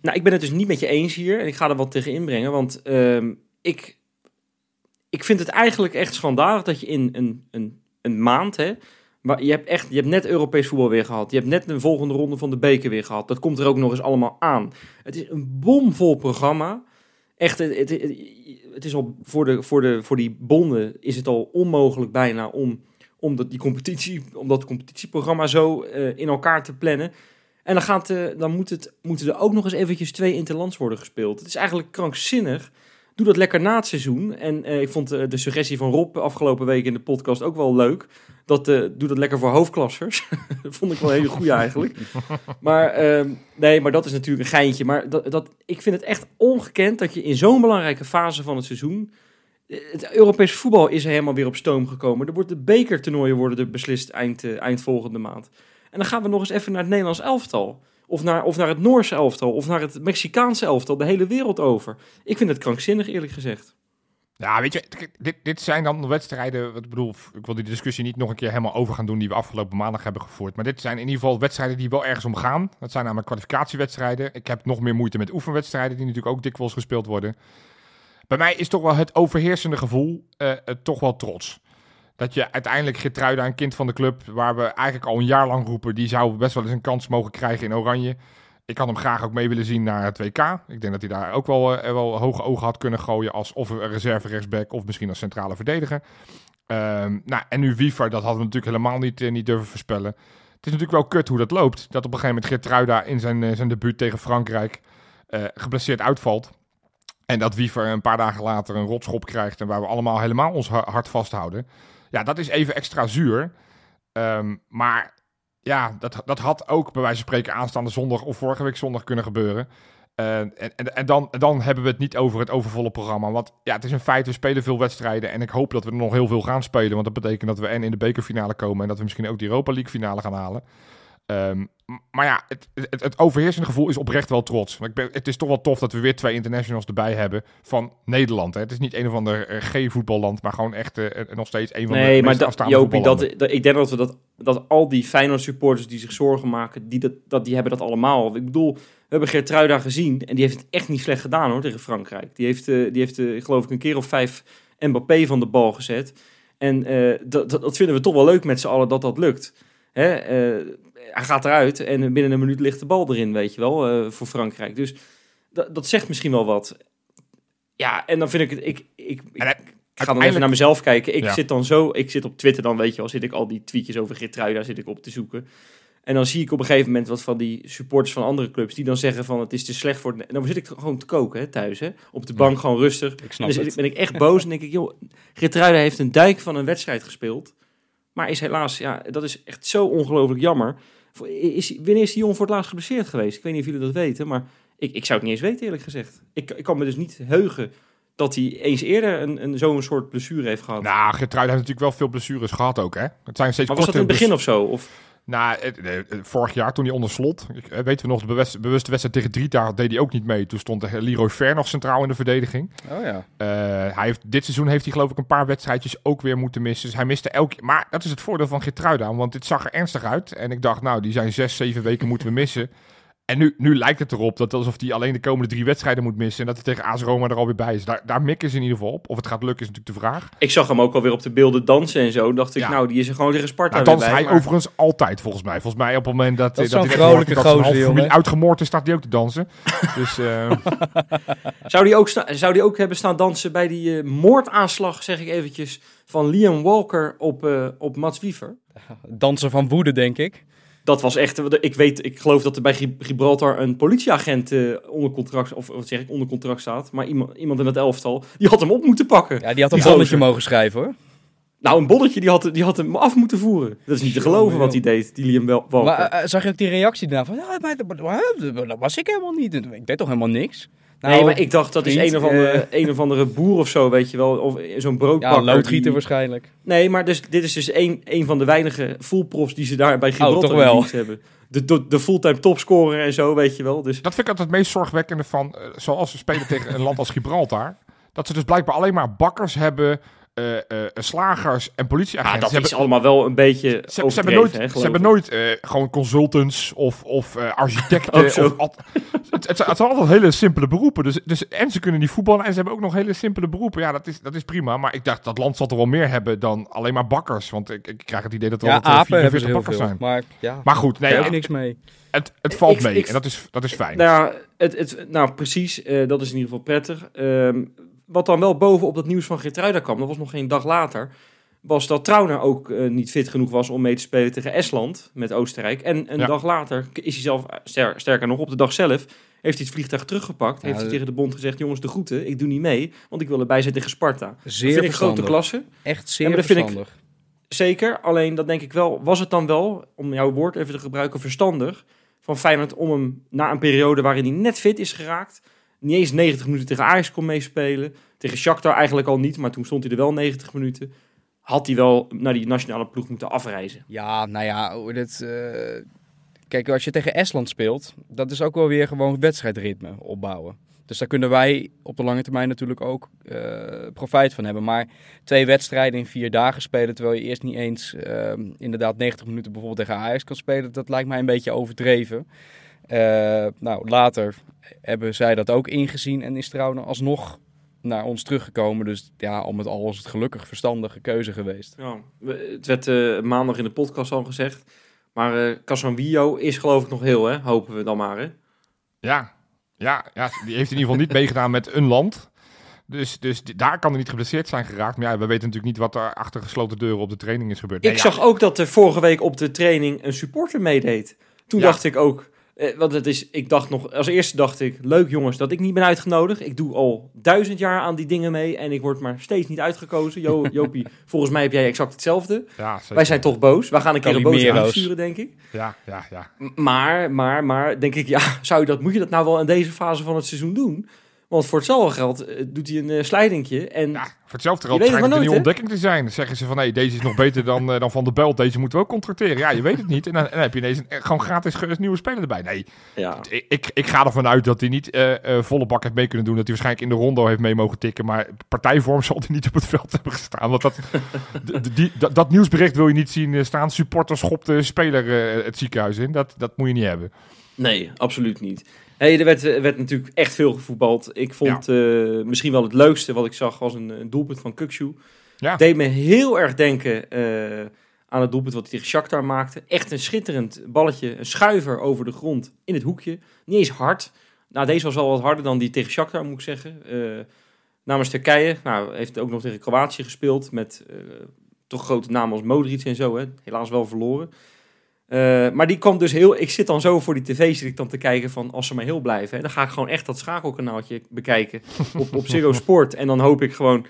[SPEAKER 2] Nou, ik ben het dus niet met je eens hier. En ik ga er wat tegen inbrengen. Want uh, ik, ik vind het eigenlijk echt schandalig dat je in een, een, een maand... Hè, maar je hebt, echt, je hebt net Europees voetbal weer gehad. Je hebt net de volgende ronde van de beker weer gehad. Dat komt er ook nog eens allemaal aan. Het is een bomvol programma. Echt, het, het, is al voor, de, voor, de, voor die bonden is het al onmogelijk bijna om, om, dat, die competitie, om competitieprogramma zo uh, in elkaar te plannen. En dan, gaat, uh, dan moet het, moeten er ook nog eens eventjes twee interlands worden gespeeld. Het is eigenlijk krankzinnig. Doe dat lekker na het seizoen. En uh, ik vond uh, de suggestie van Rob afgelopen week in de podcast ook wel leuk. Dat, doe dat lekker voor hoofdklassers. dat *laughs* vond ik wel een hele goede eigenlijk. *laughs* maar ehm, nee, maar dat is natuurlijk een geintje. Maar dat, dat, ik vind het echt ongekend dat je in zo'n belangrijke fase van het seizoen... Het Europees voetbal is helemaal weer op stoom gekomen. Er wordt de bekertoernooien worden er beslist eind, eind volgende maand. En dan gaan we nog eens even naar het Nederlands elftal. Of naar, of naar het Noorse elftal. Of naar het Mexicaanse elftal. De hele wereld over. Ik vind het krankzinnig, eerlijk gezegd.
[SPEAKER 3] Ja, weet je, dit, dit zijn dan wedstrijden. Ik bedoel, ik wil die discussie niet nog een keer helemaal over gaan doen. die we afgelopen maandag hebben gevoerd. Maar dit zijn in ieder geval wedstrijden die wel ergens om gaan. Dat zijn namelijk kwalificatiewedstrijden. Ik heb nog meer moeite met oefenwedstrijden. die natuurlijk ook dikwijls gespeeld worden. Bij mij is toch wel het overheersende gevoel. Uh, toch wel trots dat je uiteindelijk Gertruida, een kind van de club, waar we eigenlijk al een jaar lang roepen, die zou best wel eens een kans mogen krijgen in Oranje. Ik had hem graag ook mee willen zien naar het WK. Ik denk dat hij daar ook wel, uh, wel hoge ogen had kunnen gooien als of een reserve rechtsback of misschien als centrale verdediger. Um, nou, en nu Wiever, dat hadden we natuurlijk helemaal niet, uh, niet durven voorspellen. Het is natuurlijk wel kut hoe dat loopt. Dat op een gegeven moment Gertruida in zijn, uh, zijn debuut tegen Frankrijk geblesseerd uitvalt. En dat Wiever een paar dagen later een rotschop krijgt en waar we allemaal helemaal ons hart vasthouden. Ja, dat is even extra zuur. Um, maar ja, dat, dat had ook bij wijze van spreken aanstaande zondag of vorige week zondag kunnen gebeuren. Uh, en, en, en, dan, dan hebben we het niet over het overvolle programma. Want ja, het is een feit, we spelen veel wedstrijden. En ik hoop dat we er nog heel veel gaan spelen. Want dat betekent dat we en in de bekerfinale komen. En dat we misschien ook de Europa League finale gaan halen. Ehm, maar ja, het, het, het overheersende gevoel is oprecht wel trots. Want ik ben, het is toch wel tof dat we weer twee internationals erbij hebben van Nederland. Hè. Het is niet een of ander eh, G-voetballand, maar gewoon echt eh, eh, nog steeds een van de
[SPEAKER 2] Nee, maar
[SPEAKER 3] meest
[SPEAKER 2] dat,
[SPEAKER 3] afstaande
[SPEAKER 2] Jopie, dat, ik denk dat we dat, dat al die Feyenoord supporters die zich zorgen maken, die, dat, dat, die hebben dat allemaal. Ik bedoel, we hebben Geertruida gezien en die heeft het echt niet slecht gedaan hoor tegen Frankrijk. Die heeft, die heeft geloof ik een keer of vijf Mbappé van de bal gezet. En dat, dat, dat vinden we toch wel leuk met z'n allen dat dat lukt. Hè? Hij gaat eruit en binnen een minuut ligt de bal erin, weet je wel, eh, voor Frankrijk. Dus dat, zegt misschien wel wat. Ja, en dan vind ik het, ik, ik, ga dan even naar mezelf kijken. Ik
[SPEAKER 3] Ja.
[SPEAKER 2] zit dan zo, ik zit op Twitter dan, weet je wel, zit ik al die tweetjes over Geertruida zit ik op te zoeken. En dan zie ik op een gegeven moment wat van die supporters van andere clubs die dan zeggen van het is te slecht voor... En dan zit ik gewoon te koken hè, thuis, hè, op de bank gewoon rustig.
[SPEAKER 4] Ik snap
[SPEAKER 2] ik-
[SPEAKER 4] het.
[SPEAKER 2] ben ik echt boos en denk ik, joh, Geertruida heeft een dijk van een wedstrijd gespeeld. Maar is helaas, ja, dat is echt zo ongelooflijk jammer. Is, wanneer is die jongen voor het laatst geblesseerd geweest? Ik weet niet of jullie dat weten, maar ik, ik zou het niet eens weten eerlijk gezegd. Ik, ik kan me dus niet heugen dat hij eens eerder een, een, zo'n soort blessure heeft gehad.
[SPEAKER 3] Nou, Geertruida heeft natuurlijk wel veel blessures gehad ook, hè? Het zijn steeds
[SPEAKER 2] maar was dat in het begin of zo? Of,
[SPEAKER 3] Nou, vorig jaar toen hij onder slot, eh, weten we nog, de bewust- bewuste wedstrijd tegen Drita deed hij ook niet mee. Toen stond Leroy Fer nog centraal in de verdediging.
[SPEAKER 4] Oh ja.
[SPEAKER 3] Eh, hij heeft, dit seizoen heeft hij geloof ik een paar wedstrijdjes ook weer moeten missen. Dus hij miste elke Maar dat is het voordeel van Geertruida, want dit zag er ernstig uit. En ik dacht, nou, die zijn zes, zeven weken moeten we missen. En nu, nu lijkt het erop dat alsof hij alleen de komende drie wedstrijden moet missen. En dat hij tegen AS Roma er alweer bij is. Daar, daar mikken ze in ieder geval op. Of het gaat lukken is natuurlijk de vraag.
[SPEAKER 2] ik zag hem ook alweer op de beelden dansen en zo. Dacht ik,
[SPEAKER 3] Ja.
[SPEAKER 2] nou, die is er gewoon tegen Sparta
[SPEAKER 3] Nou,
[SPEAKER 2] weer
[SPEAKER 3] danst
[SPEAKER 2] bij.
[SPEAKER 3] hij
[SPEAKER 2] maar-
[SPEAKER 3] overigens altijd, volgens mij. Volgens mij op het moment dat,
[SPEAKER 4] Dat is
[SPEAKER 3] dat
[SPEAKER 4] zo'n vrolijke gozer,
[SPEAKER 3] uitgemoord is, staat hij ook te dansen. *laughs* Dus eh,
[SPEAKER 2] Zou die, ook sta- zou die ook hebben staan dansen bij die eh, moordaanslag, zeg ik eventjes, van Liam Walker op, eh, op Mats Wiever?
[SPEAKER 4] Dansen van woede, denk ik.
[SPEAKER 2] Dat was echt, ik weet, ik geloof dat er bij Gib- Gibraltar een politieagent eh, onder contract, of wat zeg ik, onder contract staat. Maar iemand, iemand in het elftal, die had hem op moeten pakken.
[SPEAKER 4] Ja, die had een
[SPEAKER 2] Die
[SPEAKER 4] bonnetje
[SPEAKER 2] gozer.
[SPEAKER 4] mogen schrijven, hoor.
[SPEAKER 2] Nou, een bolletje, die had, die had hem af moeten voeren. Dat is niet te geloven wat hij deed, die Liam Wel- Walker.
[SPEAKER 4] Maar eh, zag je ook die reactie daarna van... Ja, maar- dat was ik helemaal niet. Ik deed toch helemaal niks? Nou,
[SPEAKER 2] nee, maar ik dacht, dat is een of, andere,
[SPEAKER 4] eh,
[SPEAKER 2] een of andere boer of zo, weet je wel. Of zo'n
[SPEAKER 4] Ja,
[SPEAKER 2] broodbakker.
[SPEAKER 4] een loodgieter
[SPEAKER 2] die-
[SPEAKER 4] waarschijnlijk.
[SPEAKER 2] Nee, maar dus, dit is dus een, een van de weinige fullprofs die ze daar bij Gibraltar
[SPEAKER 4] toch
[SPEAKER 2] in
[SPEAKER 4] wel.
[SPEAKER 2] hebben. De, de, de fulltime topscorer en zo, weet je wel. Dus
[SPEAKER 3] dat vind ik altijd het meest zorgwekkende van, eh, zoals we spelen tegen een land als Gibraltar. Dat ze dus blijkbaar alleen maar bakkers hebben, eh, eh, slagers en
[SPEAKER 2] ja,
[SPEAKER 3] politieagenten.
[SPEAKER 2] dat
[SPEAKER 3] ze hebben,
[SPEAKER 2] is allemaal wel een beetje
[SPEAKER 3] ze, ze hebben nooit,
[SPEAKER 2] hè,
[SPEAKER 3] ze hebben nooit eh, gewoon consultants of, of eh, architecten. *laughs* Of al- het, het, zijn- het zijn altijd hele simpele beroepen. Dus, dus, en ze kunnen niet voetballen en ze hebben ook nog hele simpele beroepen. Ja, dat is, dat is prima. Maar ik dacht, dat land zal er wel meer hebben dan alleen maar bakkers. Want ik, ik krijg het idee dat er
[SPEAKER 4] Ja,
[SPEAKER 3] eh,
[SPEAKER 4] ze
[SPEAKER 3] 44
[SPEAKER 4] heel
[SPEAKER 3] bakkers
[SPEAKER 4] veel.
[SPEAKER 3] zijn.
[SPEAKER 4] Maar ja,
[SPEAKER 3] Maar goed, nee, het,
[SPEAKER 4] niks mee.
[SPEAKER 3] het, het valt
[SPEAKER 2] Ik-
[SPEAKER 3] mee.
[SPEAKER 2] ik-
[SPEAKER 3] en dat is, dat is fijn.
[SPEAKER 2] Nou, ja, het, het, nou precies, eh, dat is in ieder geval prettig. Ehm, wat dan wel bovenop dat nieuws van Geertruida kwam, dat was nog geen dag later, was dat Trauner ook eh, niet fit genoeg was om mee te spelen tegen Estland met Oostenrijk. En een
[SPEAKER 3] Ja.
[SPEAKER 2] dag later is hij zelf, ster- sterker nog, op de dag zelf, heeft hij het vliegtuig teruggepakt.
[SPEAKER 4] Ja,
[SPEAKER 2] heeft hij tegen de bond gezegd, jongens, de groeten, ik doe niet mee, want ik wil erbij zijn tegen Sparta.
[SPEAKER 4] Zeer
[SPEAKER 2] dat vind ik grote klasse.
[SPEAKER 4] Echt zeer
[SPEAKER 2] maar dat vind ik-
[SPEAKER 4] verstandig.
[SPEAKER 2] Zeker, alleen dat denk ik wel, was het dan wel, om jouw woord even te gebruiken, verstandig van Feyenoord om hem na een periode waarin hij net fit is geraakt, niet eens 90 minuten tegen Ajax kon meespelen, tegen Shakhtar eigenlijk al niet, maar toen stond hij er wel 90 minuten, had hij wel naar die nationale ploeg moeten afreizen.
[SPEAKER 4] Ja, nou ja, dit, eh, kijk, als je tegen Estland speelt, dat is ook wel weer gewoon wedstrijdritme opbouwen. Dus daar kunnen wij op de lange termijn natuurlijk ook eh, profijt van hebben. Maar twee wedstrijden in vier dagen spelen, terwijl je eerst niet eens ehm, inderdaad 90 minuten bijvoorbeeld tegen Ajax kan spelen, dat lijkt mij een beetje overdreven. Eh, nou, later hebben zij dat ook ingezien en is trouwens alsnog naar ons teruggekomen. Dus ja, al met al is het gelukkig verstandige keuze geweest.
[SPEAKER 2] Ja, het werd eh, maandag in de podcast al gezegd, maar eh Casanvio is geloof ik nog heel, hè? hopen we dan maar. Hè?
[SPEAKER 3] Ja, ja, ja, die heeft in ieder geval niet *laughs* meegedaan met een land. Dus, dus daar kan hij niet geblesseerd zijn geraakt. Maar ja, we weten natuurlijk niet wat er achter gesloten deuren op de training is gebeurd.
[SPEAKER 2] Ik
[SPEAKER 3] ja,
[SPEAKER 2] zag ook dat er vorige week op de training een supporter meedeed. Toen
[SPEAKER 3] Ja.
[SPEAKER 2] dacht ik ook, eh, want het is, ik dacht nog, als eerste dacht ik, leuk jongens dat ik niet ben uitgenodigd. Ik doe al duizend jaar aan die dingen mee en ik word maar steeds niet uitgekozen. Jo, *laughs* Jopie, volgens mij heb jij exact hetzelfde.
[SPEAKER 3] ja, zeker.
[SPEAKER 2] Wij zijn toch boos. We gaan een keer een boze aansturen, denk ik.
[SPEAKER 3] Ja, ja, ja.
[SPEAKER 2] M- Maar, maar, maar, denk ik, ja, *laughs* zou je dat, moet je dat nou wel in deze fase van het seizoen doen? Want voor hetzelfde geld eh, doet hij een uh, slijdingje. En
[SPEAKER 3] Ja, voor hetzelfde geld schijnt het een nieuwe ontdekking te zijn. Dan zeggen ze van, hé, deze is nog beter dan, eh, dan Van de Belt. Deze moeten we ook contracteren. Ja, je weet het niet. En dan, en dan heb je ineens een, eh, gewoon gratis nieuwe speler erbij. Nee,
[SPEAKER 2] ja,
[SPEAKER 3] ik, ik, ik ga ervan uit dat hij niet eh, eh, volle bak heeft mee kunnen doen. Dat hij waarschijnlijk in de rondo heeft mee mogen tikken. Maar partijvorm zal hij niet op het veld hebben gestaan. Want dat, *laughs* die, dat, dat nieuwsbericht wil je niet zien eh, staan. Supporter schopt de speler eh, het ziekenhuis in. Dat, dat moet je niet hebben.
[SPEAKER 2] nee, absoluut niet. Hey, er werd, er werd natuurlijk echt veel gevoetbald. Ik vond eh, misschien wel het leukste wat ik zag was een, een doelpunt van Kukshu.
[SPEAKER 3] Ja.
[SPEAKER 2] Deed me heel erg denken eh, aan het doelpunt wat hij tegen Shakhtar maakte. Echt een schitterend balletje, een schuiver over de grond in het hoekje. Niet eens hard. Nou, deze was al wat harder dan die tegen Shakhtar, moet ik zeggen. Eh, namens Turkije, nou, heeft ook nog tegen Kroatië gespeeld met toch grote namen als Modric en zo. Hè. Helaas wel verloren. Eh, maar die kwam dus heel. Ik zit dan zo voor die tv zit ik dan te kijken van als ze maar heel blijven. Hè, dan ga ik gewoon echt dat schakelkanaaltje bekijken op, op Ziggo *laughs* Sport. En dan hoop ik gewoon.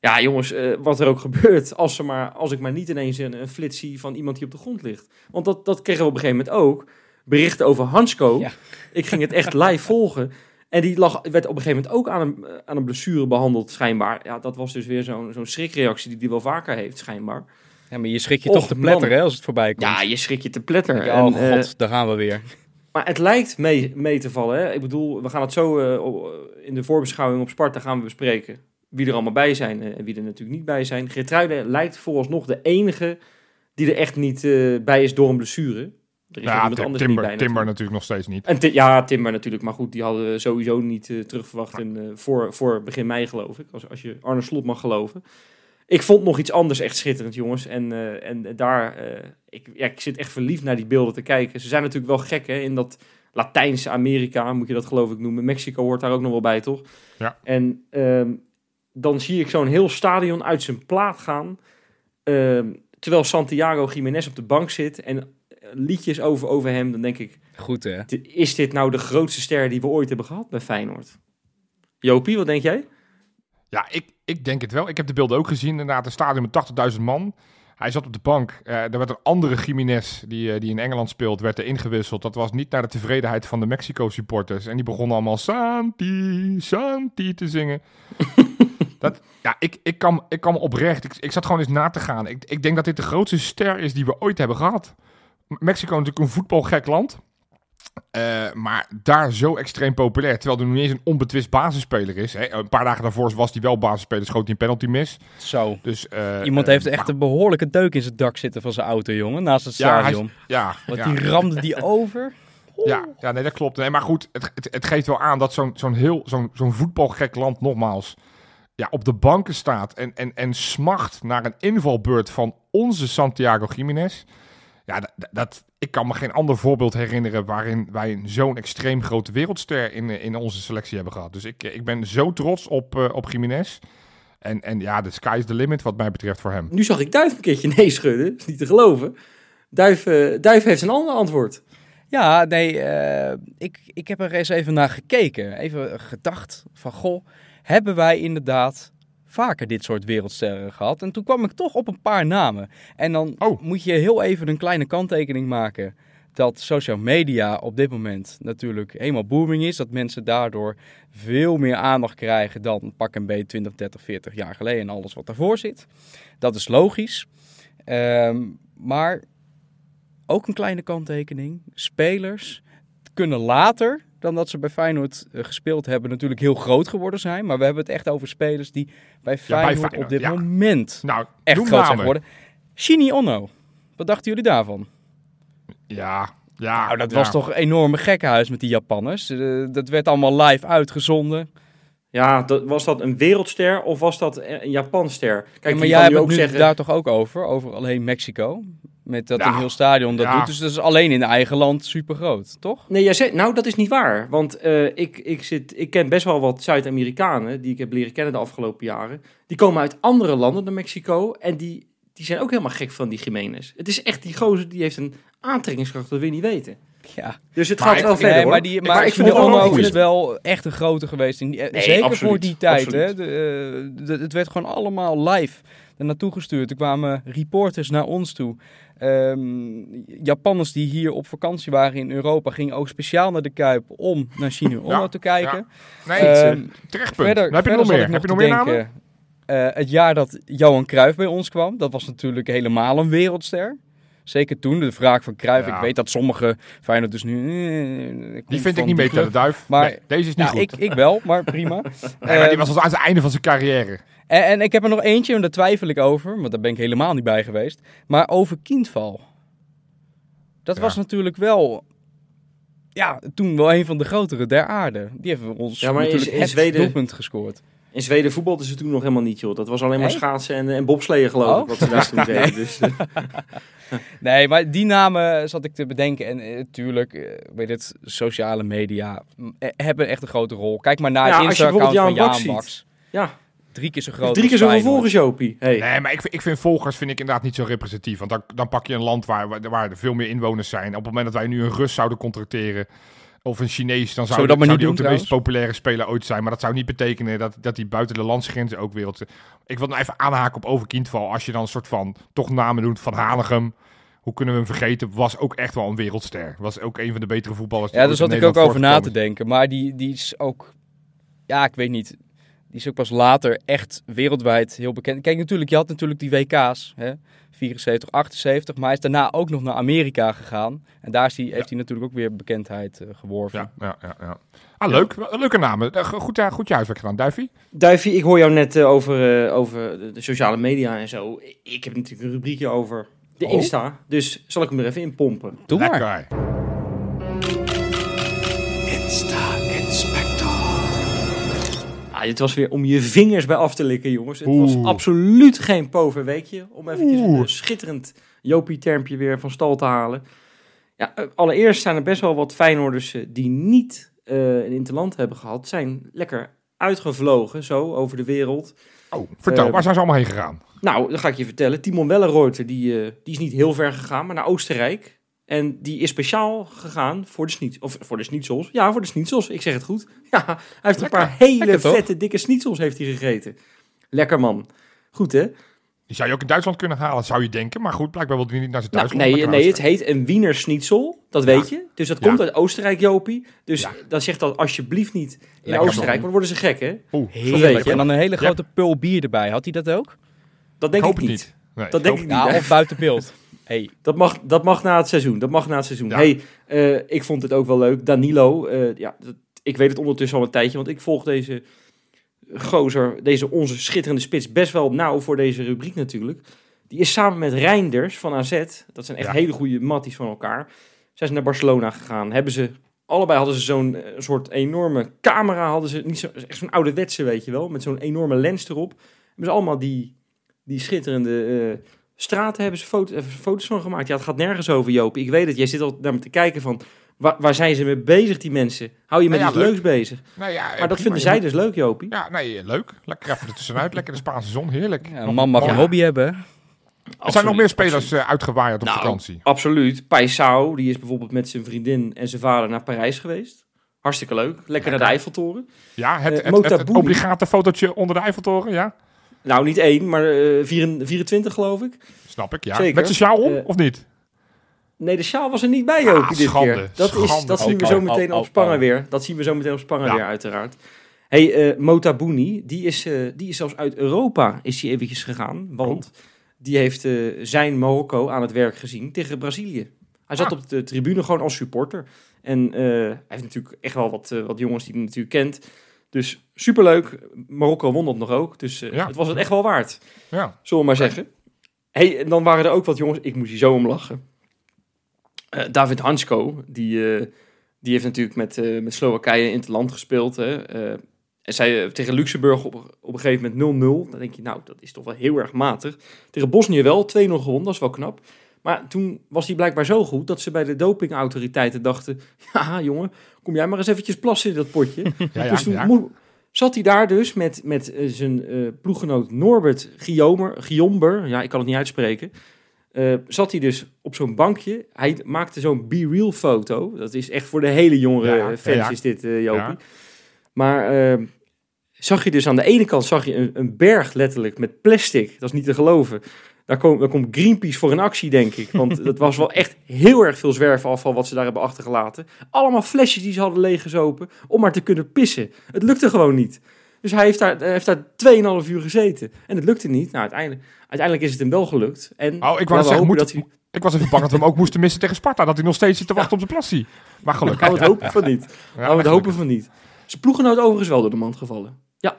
[SPEAKER 2] Ja, jongens, eh, wat er ook gebeurt. Als, ze maar, als ik maar niet ineens een, een flits zie van iemand die op de grond ligt. Want dat, dat kregen we op een gegeven moment ook. Berichten over Hansko.
[SPEAKER 4] Ja.
[SPEAKER 2] Ik ging het echt live *laughs* volgen. En die lag, werd op een gegeven moment ook aan een, aan een blessure behandeld, schijnbaar. Ja, dat was dus weer zo'n zo'n schrikreactie die hij wel vaker heeft, schijnbaar.
[SPEAKER 4] Ja, maar je schrik je
[SPEAKER 2] Och,
[SPEAKER 4] toch te pletter hè, als het voorbij komt.
[SPEAKER 2] Ja, je schrik je te pletter.
[SPEAKER 4] Oh
[SPEAKER 2] En, eh,
[SPEAKER 4] god, daar gaan we weer.
[SPEAKER 2] maar het lijkt mee, mee te vallen. Hè? Ik bedoel, we gaan het zo eh, in de voorbeschouwing op Sparta gaan we bespreken. Wie er allemaal bij zijn eh, en wie er natuurlijk niet bij zijn. Geertruiden lijkt vooralsnog de enige die er echt niet eh, bij is door een blessure. Er is
[SPEAKER 3] Ja,
[SPEAKER 2] iemand
[SPEAKER 3] Tim-
[SPEAKER 2] anders
[SPEAKER 3] Timber,
[SPEAKER 2] niet bij
[SPEAKER 3] Timber
[SPEAKER 2] natuurlijk.
[SPEAKER 3] natuurlijk nog steeds niet.
[SPEAKER 2] En Ti- ja, Timber natuurlijk. Maar goed, die hadden we sowieso niet eh, terugverwacht in, eh, voor, voor begin mei, geloof ik. Als, als je Arne Slot mag geloven. Ik vond nog iets anders echt schitterend, jongens. En, eh, en daar, eh, ik, ja, ik zit echt verliefd naar die beelden te kijken. Ze zijn natuurlijk wel gek, hè, in dat Latijnse Amerika, moet je dat geloof ik noemen. Mexico hoort daar ook nog wel bij, toch?
[SPEAKER 3] Ja.
[SPEAKER 2] En ehm, dan zie ik zo'n heel stadion uit zijn plaat gaan. ehm, terwijl Santiago Jiménez op de bank zit en eh, liedjes over, over hem. Dan denk ik,
[SPEAKER 4] Goed hè.
[SPEAKER 2] Is dit nou de grootste ster die we ooit hebben gehad bij Feyenoord? Jopie, wat denk jij?
[SPEAKER 3] Ja, ik, ik denk het wel. Ik heb de beelden ook gezien. Inderdaad, een stadion met 80.000 man. Hij zat op de bank. Eh, er werd een andere Jiménez, die, eh, die in Engeland speelt, werd er ingewisseld. Dat was niet naar de tevredenheid van de Mexico-supporters. En die begonnen allemaal Santi, Santi te zingen. *laughs* dat, ja, ik, ik, kan, ik kan oprecht... Ik, ik zat gewoon eens na te gaan. Ik, ik denk dat dit de grootste ster is die we ooit hebben gehad. Mexico is natuurlijk een voetbalgek land. Eh, maar daar zo extreem populair. Terwijl er nu niet eens een onbetwist basisspeler is. Hè. Een paar dagen daarvoor was hij wel basisspeler, schoot hij een penalty mis.
[SPEAKER 4] Zo.
[SPEAKER 3] Dus, eh,
[SPEAKER 4] Iemand
[SPEAKER 3] eh,
[SPEAKER 4] heeft echt een behoorlijke deuk in zijn dak zitten van zijn auto, jongen. Naast het
[SPEAKER 3] Ja, hij-
[SPEAKER 4] stadion.
[SPEAKER 3] Ja,
[SPEAKER 4] Want
[SPEAKER 3] ja,
[SPEAKER 4] die ramde die over.
[SPEAKER 3] ja, ja, nee, dat klopt. Nee, maar goed, het, het, het geeft wel aan dat zo'n zo'n heel zo'n zo'n voetbalgek land nogmaals ja, op de banken staat en, en, en smacht naar een invalbeurt van onze Santiago Jiménez. Ja, dat, dat, ik kan me geen ander voorbeeld herinneren waarin wij zo'n extreem grote wereldster in, eh, in onze selectie hebben gehad. Dus ik, ik ben zo trots op, eh, op Jiménez. En, en ja, de sky is the limit wat mij betreft voor hem.
[SPEAKER 2] Nu zag ik Duif een keertje nee schudden. Is niet te geloven. Duif, eh, Duif heeft een ander antwoord.
[SPEAKER 4] Ja, nee, eh, ik, ik heb er eens even naar gekeken. Even gedacht van, goh, hebben wij inderdaad vaker dit soort wereldsterren gehad? En toen kwam ik toch op een paar namen. En dan
[SPEAKER 3] Oh.
[SPEAKER 4] moet je heel even een kleine kanttekening maken. Dat social media op dit moment natuurlijk helemaal booming is. Dat mensen daardoor veel meer aandacht krijgen dan pak een beetje 20, 30, 40 jaar geleden en alles wat daarvoor zit. Dat is logisch. Ehm, maar ook een kleine kanttekening. Spelers kunnen later dan dat ze bij Feyenoord eh, gespeeld hebben natuurlijk heel groot geworden zijn. Maar we hebben het echt over spelers die bij Feyenoord,
[SPEAKER 3] Feyenoord,
[SPEAKER 4] op dit
[SPEAKER 3] ja.
[SPEAKER 4] moment
[SPEAKER 3] Nou,
[SPEAKER 4] echt groot zijn geworden. Shini Onno. Wat dachten jullie daarvan?
[SPEAKER 3] Ja, ja.
[SPEAKER 4] Nou, dat
[SPEAKER 3] ja.
[SPEAKER 4] was toch een enorme gekkenhuis met die Japanners. Eh, dat werd allemaal live uitgezonden.
[SPEAKER 2] Ja, dat, was dat een wereldster of was dat een Japanster? Kijk,
[SPEAKER 4] Ja, maar jij hebt
[SPEAKER 2] nu
[SPEAKER 4] het
[SPEAKER 2] ook
[SPEAKER 4] nu
[SPEAKER 2] zeggen...
[SPEAKER 4] daar toch ook over? Over alleen Mexico. Met dat
[SPEAKER 3] Ja,
[SPEAKER 4] een heel stadion dat
[SPEAKER 3] ja.
[SPEAKER 4] doet. Dus dat is alleen in eigen land super groot, toch?
[SPEAKER 2] Nee, jij zegt, nou, dat is niet waar. Want eh, ik, ik, zit, ik ken best wel wat Zuid-Amerikanen die ik heb leren kennen de afgelopen jaren. Die komen uit andere landen dan Mexico en die, die zijn ook helemaal gek van die Jiménez. Het is echt die gozer die heeft een aantrekkingskracht, dat wil je niet weten. *laughs*
[SPEAKER 4] Ja.
[SPEAKER 2] Dus het
[SPEAKER 3] Maar
[SPEAKER 2] gaat wel verder,
[SPEAKER 4] Nee,
[SPEAKER 2] hoor.
[SPEAKER 4] maar, die, maar
[SPEAKER 2] ik vind
[SPEAKER 4] Onno
[SPEAKER 2] goed.
[SPEAKER 4] is wel echt een grote geweest. En die-
[SPEAKER 2] Nee,
[SPEAKER 4] zeker
[SPEAKER 2] absoluut,
[SPEAKER 4] voor die tijd.
[SPEAKER 2] absoluut.
[SPEAKER 4] Hè, de, eh, de- het werd gewoon allemaal live er naartoe gestuurd. Er kwamen reporters naar ons toe. Ehm, Japanners die hier op vakantie waren in Europa gingen ook speciaal naar de Kuip om naar Chino Onno
[SPEAKER 3] Ja,
[SPEAKER 4] te kijken.
[SPEAKER 3] Nee, terecht punt.
[SPEAKER 4] verder,
[SPEAKER 3] heb je nog meer. Heb je nog meer namen?
[SPEAKER 4] eh, het jaar dat Johan Cruijff bij ons kwam, dat was natuurlijk helemaal een wereldster. Zeker toen, de vraag van Cruijff.
[SPEAKER 3] Ja.
[SPEAKER 4] Ik weet dat sommige Feyenoord dus nu... eh,
[SPEAKER 3] Die vind ik niet mee te de duif.
[SPEAKER 4] Maar-
[SPEAKER 3] Nee, deze is niet
[SPEAKER 4] Ja,
[SPEAKER 3] goed.
[SPEAKER 4] ik, ik wel, maar prima. *laughs*
[SPEAKER 3] Nee, maar die
[SPEAKER 4] Ehm,
[SPEAKER 3] was al aan het einde van zijn carrière.
[SPEAKER 4] en, en ik heb er nog eentje, en daar twijfel ik over, want daar ben ik helemaal niet bij geweest. Maar over kindval. Dat
[SPEAKER 3] Ja.
[SPEAKER 4] was natuurlijk wel, ja, toen wel een van de grotere der aarde. Die hebben ons
[SPEAKER 2] Ja, maar
[SPEAKER 4] het
[SPEAKER 2] Zweden-
[SPEAKER 4] doelpunt gescoord.
[SPEAKER 2] In Zweden voetbalden ze toen nog helemaal niet, joh. Dat was alleen maar
[SPEAKER 4] Nee?
[SPEAKER 2] schaatsen en, en bobsleeën, geloof ik,
[SPEAKER 4] Oh.
[SPEAKER 2] wat ze daar toen *laughs* deden. Dus, eh, *laughs*
[SPEAKER 4] Nee, maar die namen zat ik te bedenken. En natuurlijk, eh, weet het, sociale media mm, eh, hebben echt een grote rol. Kijk maar naar
[SPEAKER 2] Ja,
[SPEAKER 4] het Insta-account van
[SPEAKER 2] Jan Baks
[SPEAKER 4] Baks.
[SPEAKER 2] ja,
[SPEAKER 4] Drie keer zo groot
[SPEAKER 2] drie keer zoveel volgers, Jopie. Hey.
[SPEAKER 3] Nee, maar ik, vind- ik vind volgers vind ik inderdaad niet zo representatief. Want dan, dan pak je een land waar, waar, waar er veel meer inwoners zijn. Op het moment dat wij nu een Rus zouden contracteren... Of een Chinees, dan zou,
[SPEAKER 4] dat maar
[SPEAKER 3] zou
[SPEAKER 4] niet
[SPEAKER 3] die
[SPEAKER 4] doen,
[SPEAKER 3] ook de
[SPEAKER 4] trouwens?
[SPEAKER 3] meest populaire speler ooit zijn. Maar dat zou niet betekenen dat, dat die buiten de landsgrenzen ook wereld... Ik wil nou even aanhaken op Overkindval. Als je dan een soort van toch namen doet van Hanegem. Hoe kunnen we hem vergeten? Was ook echt wel een wereldster. Was ook een van de betere voetballers.
[SPEAKER 4] Ja, daar zat ik ook over na te denken. Maar die, die is ook, ja, ik weet niet. Die is ook pas later echt wereldwijd heel bekend. Kijk, natuurlijk, je had natuurlijk die WK's, hè, 74, 78. Maar hij is daarna ook nog naar Amerika gegaan. En daar is hij, heeft hij natuurlijk ook weer bekendheid eh, geworven.
[SPEAKER 3] Ja, ja, ja, ja. Ah, leuk. Leuke namen. Eh, Goed, eh, goed je huiswerk gedaan, Duifie.
[SPEAKER 2] Duifie, ik hoor jou net over, eh, over de, sociale media en zo. Ik heb natuurlijk een rubriekje over de
[SPEAKER 4] Oh.
[SPEAKER 2] Insta. Dus zal ik hem er even in pompen.
[SPEAKER 4] Doe maar.
[SPEAKER 2] Dit was weer om je vingers bij af te likken, jongens. Het was absoluut geen pover weekje. Om eventjes
[SPEAKER 3] Oeh.
[SPEAKER 2] een schitterend Jopie-termpje weer van stal te halen. Ja, eh, allereerst zijn er best wel wat Feyenoorders eh, die niet eh, een interland hebben gehad. Zijn lekker uitgevlogen, zo, over de wereld.
[SPEAKER 3] Oh, vertel,
[SPEAKER 2] Eh,
[SPEAKER 3] waar zijn ze allemaal heen gegaan?
[SPEAKER 2] Nou, dat ga ik je vertellen. Timon Wellenreuter, die, eh, die is niet heel ver gegaan, maar naar Oostenrijk. En die is speciaal gegaan voor de schniet, of voor de schnitzels. Ja, voor de schnitzels. Ik zeg het goed. *laughs* Ja, hij heeft
[SPEAKER 3] Lekker.
[SPEAKER 2] een paar hele
[SPEAKER 4] Lekker,
[SPEAKER 2] vette, dikke schnitzels heeft hij gegeten. Lekker man. Goed, hè?
[SPEAKER 3] Die zou je ook in Duitsland kunnen halen, zou je denken. Maar goed, blijkbaar wilde hij niet naar zijn
[SPEAKER 2] Nou,
[SPEAKER 3] Duitsland.
[SPEAKER 2] nee,
[SPEAKER 3] maar
[SPEAKER 2] nee,
[SPEAKER 3] naar
[SPEAKER 2] het heet een Wiener Schnitzel. Dat weet je. Dus dat
[SPEAKER 3] Ja.
[SPEAKER 2] komt uit Oostenrijk, Jopie. Dus
[SPEAKER 3] Ja.
[SPEAKER 2] dan zegt dat alsjeblieft niet in
[SPEAKER 3] Lekker,
[SPEAKER 2] Oostenrijk, want dan worden ze gek, hè?
[SPEAKER 3] Oeh,
[SPEAKER 4] Heerlijk. En dan een hele grote pul bier erbij. Had hij dat ook?
[SPEAKER 2] Dat
[SPEAKER 3] ik
[SPEAKER 2] denk
[SPEAKER 3] hoop
[SPEAKER 2] ik niet.
[SPEAKER 3] niet. Nee,
[SPEAKER 2] Dat denk ik niet. Hè?
[SPEAKER 4] of buiten beeld. Hey,
[SPEAKER 2] Dat mag, dat mag na het seizoen. Dat mag na het seizoen.
[SPEAKER 3] Ja.
[SPEAKER 2] Hey, eh, ik vond het ook wel leuk. Danilo, eh, ja, dat, ik weet het ondertussen al een tijdje, want ik volg deze gozer, deze onze schitterende spits, best wel nauw voor deze rubriek natuurlijk. Die is samen met Reinders van AZ, dat zijn echt
[SPEAKER 3] Ja.
[SPEAKER 2] hele goede matties van elkaar, zijn ze naar Barcelona gegaan. Hebben ze, allebei hadden ze zo'n eh, soort enorme camera, hadden ze, niet zo, echt zo'n ouderwetse, weet je wel, met zo'n enorme lens erop. Hebben ze allemaal die, die schitterende straten hebben ze foto, foto's van gemaakt. Ja, het gaat nergens over, Joop. Ik weet het, jij zit al naar me te kijken van... Waar, waar zijn ze mee bezig, die mensen? Hou je met
[SPEAKER 3] Nou ja,
[SPEAKER 2] iets
[SPEAKER 3] leuk.
[SPEAKER 2] leuks bezig.
[SPEAKER 3] Nou ja,
[SPEAKER 2] Maar
[SPEAKER 3] prima.
[SPEAKER 2] dat vinden zij
[SPEAKER 3] moet-
[SPEAKER 2] dus leuk, Jopie.
[SPEAKER 3] Ja, nee, leuk. Lekker even ertussenuit. Lekker de Spaanse zon, heerlijk.
[SPEAKER 4] ja, een man mag een hobby hebben.
[SPEAKER 3] Er zijn nog meer spelers
[SPEAKER 2] absoluut.
[SPEAKER 3] eh, uitgewaaid op
[SPEAKER 2] Nou,
[SPEAKER 3] vakantie.
[SPEAKER 2] Absoluut. Paisao, die is bijvoorbeeld met zijn vriendin en zijn vader naar Parijs geweest. Hartstikke leuk. Lekker naar de Eiffeltoren.
[SPEAKER 3] Ja, het,
[SPEAKER 2] eh,
[SPEAKER 3] het, het, het obligate fotootje onder de Eiffeltoren, ja.
[SPEAKER 2] Nou, niet één, maar eh, vier- 24 geloof ik.
[SPEAKER 3] Snap ik, ja.
[SPEAKER 2] Zeker.
[SPEAKER 3] Met zijn sjaal om,
[SPEAKER 2] Eh,
[SPEAKER 3] of niet?
[SPEAKER 2] Nee, de sjaal was er niet bij, Jopie,
[SPEAKER 3] Ah,
[SPEAKER 2] dit
[SPEAKER 3] schande,
[SPEAKER 2] keer. Dat, is, dat zien we
[SPEAKER 4] Oh,
[SPEAKER 2] zo
[SPEAKER 4] oh,
[SPEAKER 2] meteen
[SPEAKER 4] oh,
[SPEAKER 2] op Spangen
[SPEAKER 4] oh.
[SPEAKER 2] weer. Dat zien we zo meteen op Spangen
[SPEAKER 3] Ja.
[SPEAKER 2] weer, uiteraard. hey, eh Motabouni, die is, eh, die is zelfs uit Europa is hij eventjes gegaan. Want die heeft eh, zijn Marokko aan het werk gezien tegen Brazilië. Hij zat
[SPEAKER 3] Ah.
[SPEAKER 2] op de tribune gewoon als supporter. En eh, hij heeft natuurlijk echt wel wat, eh, wat jongens die hij natuurlijk kent. Dus superleuk. Marokko won dat nog ook. Dus eh,
[SPEAKER 3] Ja.
[SPEAKER 2] het was het echt wel waard.
[SPEAKER 3] Ja.
[SPEAKER 2] Zullen we maar zeggen. hey, en dan waren er ook wat jongens. Ik moest hier zo om lachen. Eh, David Hansko, die, eh, die heeft natuurlijk met, met Slowakije in het land gespeeld. Hè. En zij tegen Luxemburg op, op een gegeven moment 0-0. Dan denk je, nou, dat is toch wel heel erg matig. Tegen Bosnië wel, 2-0 gewonnen, dat is wel knap. Maar toen was hij blijkbaar zo goed dat ze bij de dopingautoriteiten dachten... *laughs* Ja, jongen, kom jij maar eens eventjes plassen in dat potje. *laughs*
[SPEAKER 3] Ja, ja,
[SPEAKER 2] dus toen zat hij daar dus met, met eh, zijn eh, ploeggenoot Norbert Guillaumer, Guillomber, ja, ik kan het niet uitspreken. eh, zat hij dus op zo'n bankje. Hij maakte zo'n be-real foto. Dat is echt voor de hele jongere
[SPEAKER 3] Ja,
[SPEAKER 2] fans
[SPEAKER 3] ja, ja.
[SPEAKER 2] is dit, eh Jopie.
[SPEAKER 3] Ja.
[SPEAKER 2] Maar eh, zag je dus aan de ene kant zag je een, een berg letterlijk met plastic. Dat is niet te geloven. Daar, komt daar komt Greenpeace voor in actie, denk ik. Want *laughs* dat was wel echt heel erg veel zwerfafval wat ze daar hebben achtergelaten. Allemaal flesjes die ze hadden leeggezopen om maar te kunnen pissen. Het lukte gewoon niet. Dus hij heeft daar, heeft daar 2,5 uur gezeten. En het lukte niet. Nou, uiteindelijk, uiteindelijk is het hem wel gelukt. En
[SPEAKER 3] Oh, ik wou zeggen, moet,
[SPEAKER 2] dat hij...
[SPEAKER 3] ik was even bang dat we hem ook moesten missen tegen Sparta. Dat hij nog steeds zit te wachten op zijn plassie. Maar *laughs* gelukkig.
[SPEAKER 2] We het hopen van niet.
[SPEAKER 3] Ja,
[SPEAKER 2] we het hopen van niet. Zijn ploeggenoot overigens wel door de mand gevallen. Ja,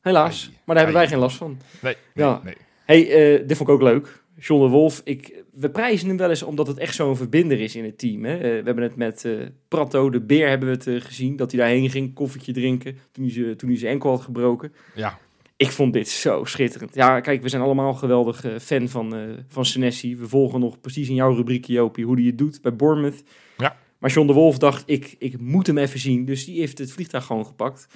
[SPEAKER 2] helaas. Maar daar hebben wij geen last van.
[SPEAKER 3] Nee, nee,
[SPEAKER 2] Ja.
[SPEAKER 3] nee.
[SPEAKER 2] Hey, eh, dit vond ik ook leuk. John de Wolf, ik, we prijzen hem wel eens omdat het echt zo'n verbinder is in het team. Hè? Eh, we hebben het met eh Prato, de beer, hebben we het gezien. Dat hij daarheen ging, koffietje drinken, toen hij, ze- toen hij zijn enkel had gebroken.
[SPEAKER 3] Ja,
[SPEAKER 2] Ik vond dit zo schitterend. Ja, kijk, we zijn allemaal geweldig fan van, van Senesi. We volgen nog precies in jouw rubriekje, Jopie, hoe hij het doet bij Bournemouth.
[SPEAKER 3] Ja.
[SPEAKER 2] Maar John de Wolf dacht, ik, ik moet hem even zien. Dus die heeft het vliegtuig gewoon gepakt.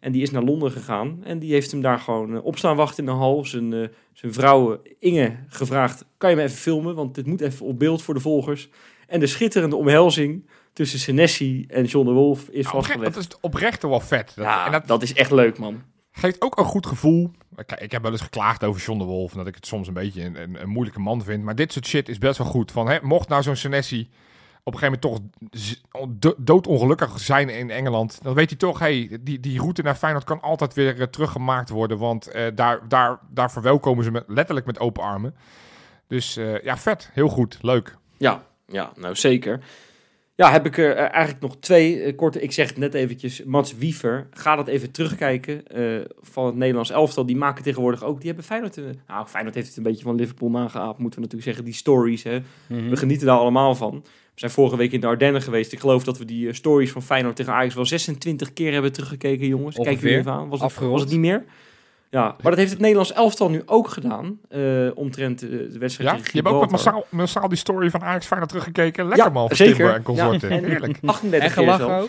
[SPEAKER 2] En die is naar Londen gegaan. En die heeft hem daar gewoon eh, op staan wachten in de hal. Zijn, eh, zijn vrouw eh, Inge gevraagd, kan je me even filmen? Want dit moet even op beeld voor de volgers. En de schitterende omhelzing tussen Senesi en John de Wolf is
[SPEAKER 3] Nou,
[SPEAKER 2] vastgelegd.
[SPEAKER 3] dat is oprecht wel vet. Dat,
[SPEAKER 2] ja,
[SPEAKER 3] en
[SPEAKER 2] dat,
[SPEAKER 3] dat
[SPEAKER 2] is echt leuk, man.
[SPEAKER 3] geeft ook een goed gevoel. Ik heb wel eens geklaagd over John de Wolf. en Dat ik het soms een beetje een, een, een moeilijke man vind. Maar dit soort shit is best wel goed. Van, hè, mocht nou zo'n Senesi op een gegeven moment toch doodongelukkig zijn in Engeland. Dan weet hij toch, hey, die, die route naar Feyenoord kan altijd weer eh, teruggemaakt worden. Want eh, daar, daar, daar verwelkomen ze met, letterlijk met open armen. Dus eh, ja, vet. Heel goed. Leuk.
[SPEAKER 2] Ja, ja, nou zeker. Ja, heb ik er eh, eigenlijk nog twee eh, korte. Ik zeg het net eventjes. Mats Wiever, ga dat even terugkijken eh, van het Nederlands elftal. Die maken tegenwoordig ook. Die hebben Feyenoord. nou, Feyenoord heeft het een beetje van Liverpool nageaapt, moeten we natuurlijk zeggen. Die stories, hè.
[SPEAKER 4] Mhm.
[SPEAKER 2] We genieten daar allemaal van. We zijn vorige week in de Ardennen geweest. Ik geloof dat we die stories van Feyenoord tegen Ajax wel 26 keer hebben teruggekeken, jongens. Kijk jullie even aan. Was het, was het niet meer? Ja, maar dat heeft het Nederlands elftal nu ook gedaan. eh, omtrent de wedstrijd
[SPEAKER 3] Ja, je hebt ook met massaal, massaal die story van Ajax Feyenoord teruggekeken. Lekker
[SPEAKER 2] Ja,
[SPEAKER 3] man,
[SPEAKER 2] zeker.
[SPEAKER 3] Timber en consorten.
[SPEAKER 2] Ja, en-
[SPEAKER 3] Heerlijk.
[SPEAKER 2] 38
[SPEAKER 4] En
[SPEAKER 2] keer *laughs*
[SPEAKER 4] gelachen ook?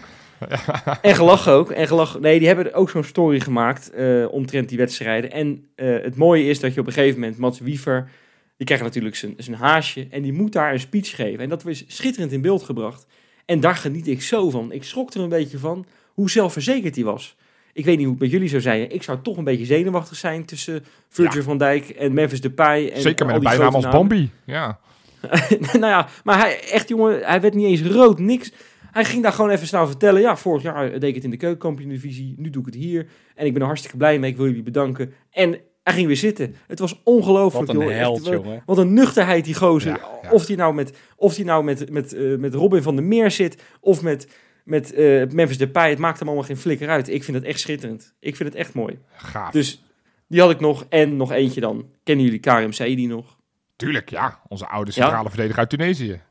[SPEAKER 2] En gelachen ook. En gelachen. Nee, die hebben ook zo'n story gemaakt eh, omtrent die wedstrijden. En eh, het mooie is dat je op een gegeven moment, Mats Wiever, die krijgt natuurlijk zijn, zijn haasje. En die moet daar een speech geven. En dat was schitterend in beeld gebracht. En daar geniet ik zo van. Ik schrok er een beetje van hoe zelfverzekerd hij was. Ik weet niet hoe het met jullie zou zijn. Ik zou toch een beetje zenuwachtig zijn tussen Virgil van Dijk en Memphis Depay. En
[SPEAKER 3] Zeker met een bijnaam als. Bambi. Ja. *laughs*
[SPEAKER 2] nou ja, maar hij, echt jongen, hij werd niet eens rood, niks. Hij ging daar gewoon even staan vertellen. Ja, vorig jaar deed ik het in de keukenkampioen-divisie. Nu doe ik het hier. En ik ben er hartstikke blij mee. Ik wil jullie bedanken. En hij ging weer zitten. Het was ongelooflijk,
[SPEAKER 4] Wat een
[SPEAKER 2] joh.
[SPEAKER 4] Held, jongen.
[SPEAKER 2] Wat een nuchterheid die gozer.
[SPEAKER 3] Ja, ja.
[SPEAKER 2] Of die nou met, of die nou met, met, eh, met Robin van der Meer zit. Of met, met eh, Memphis Depay. Het maakt hem allemaal geen flikker uit. Ik vind het echt schitterend. Ik vind het echt mooi.
[SPEAKER 3] Gaaf.
[SPEAKER 2] Dus die had ik nog. En nog eentje dan. Kennen jullie Karim Saidi nog?
[SPEAKER 3] Tuurlijk, ja. Onze oude centrale verdediger uit Tunesië.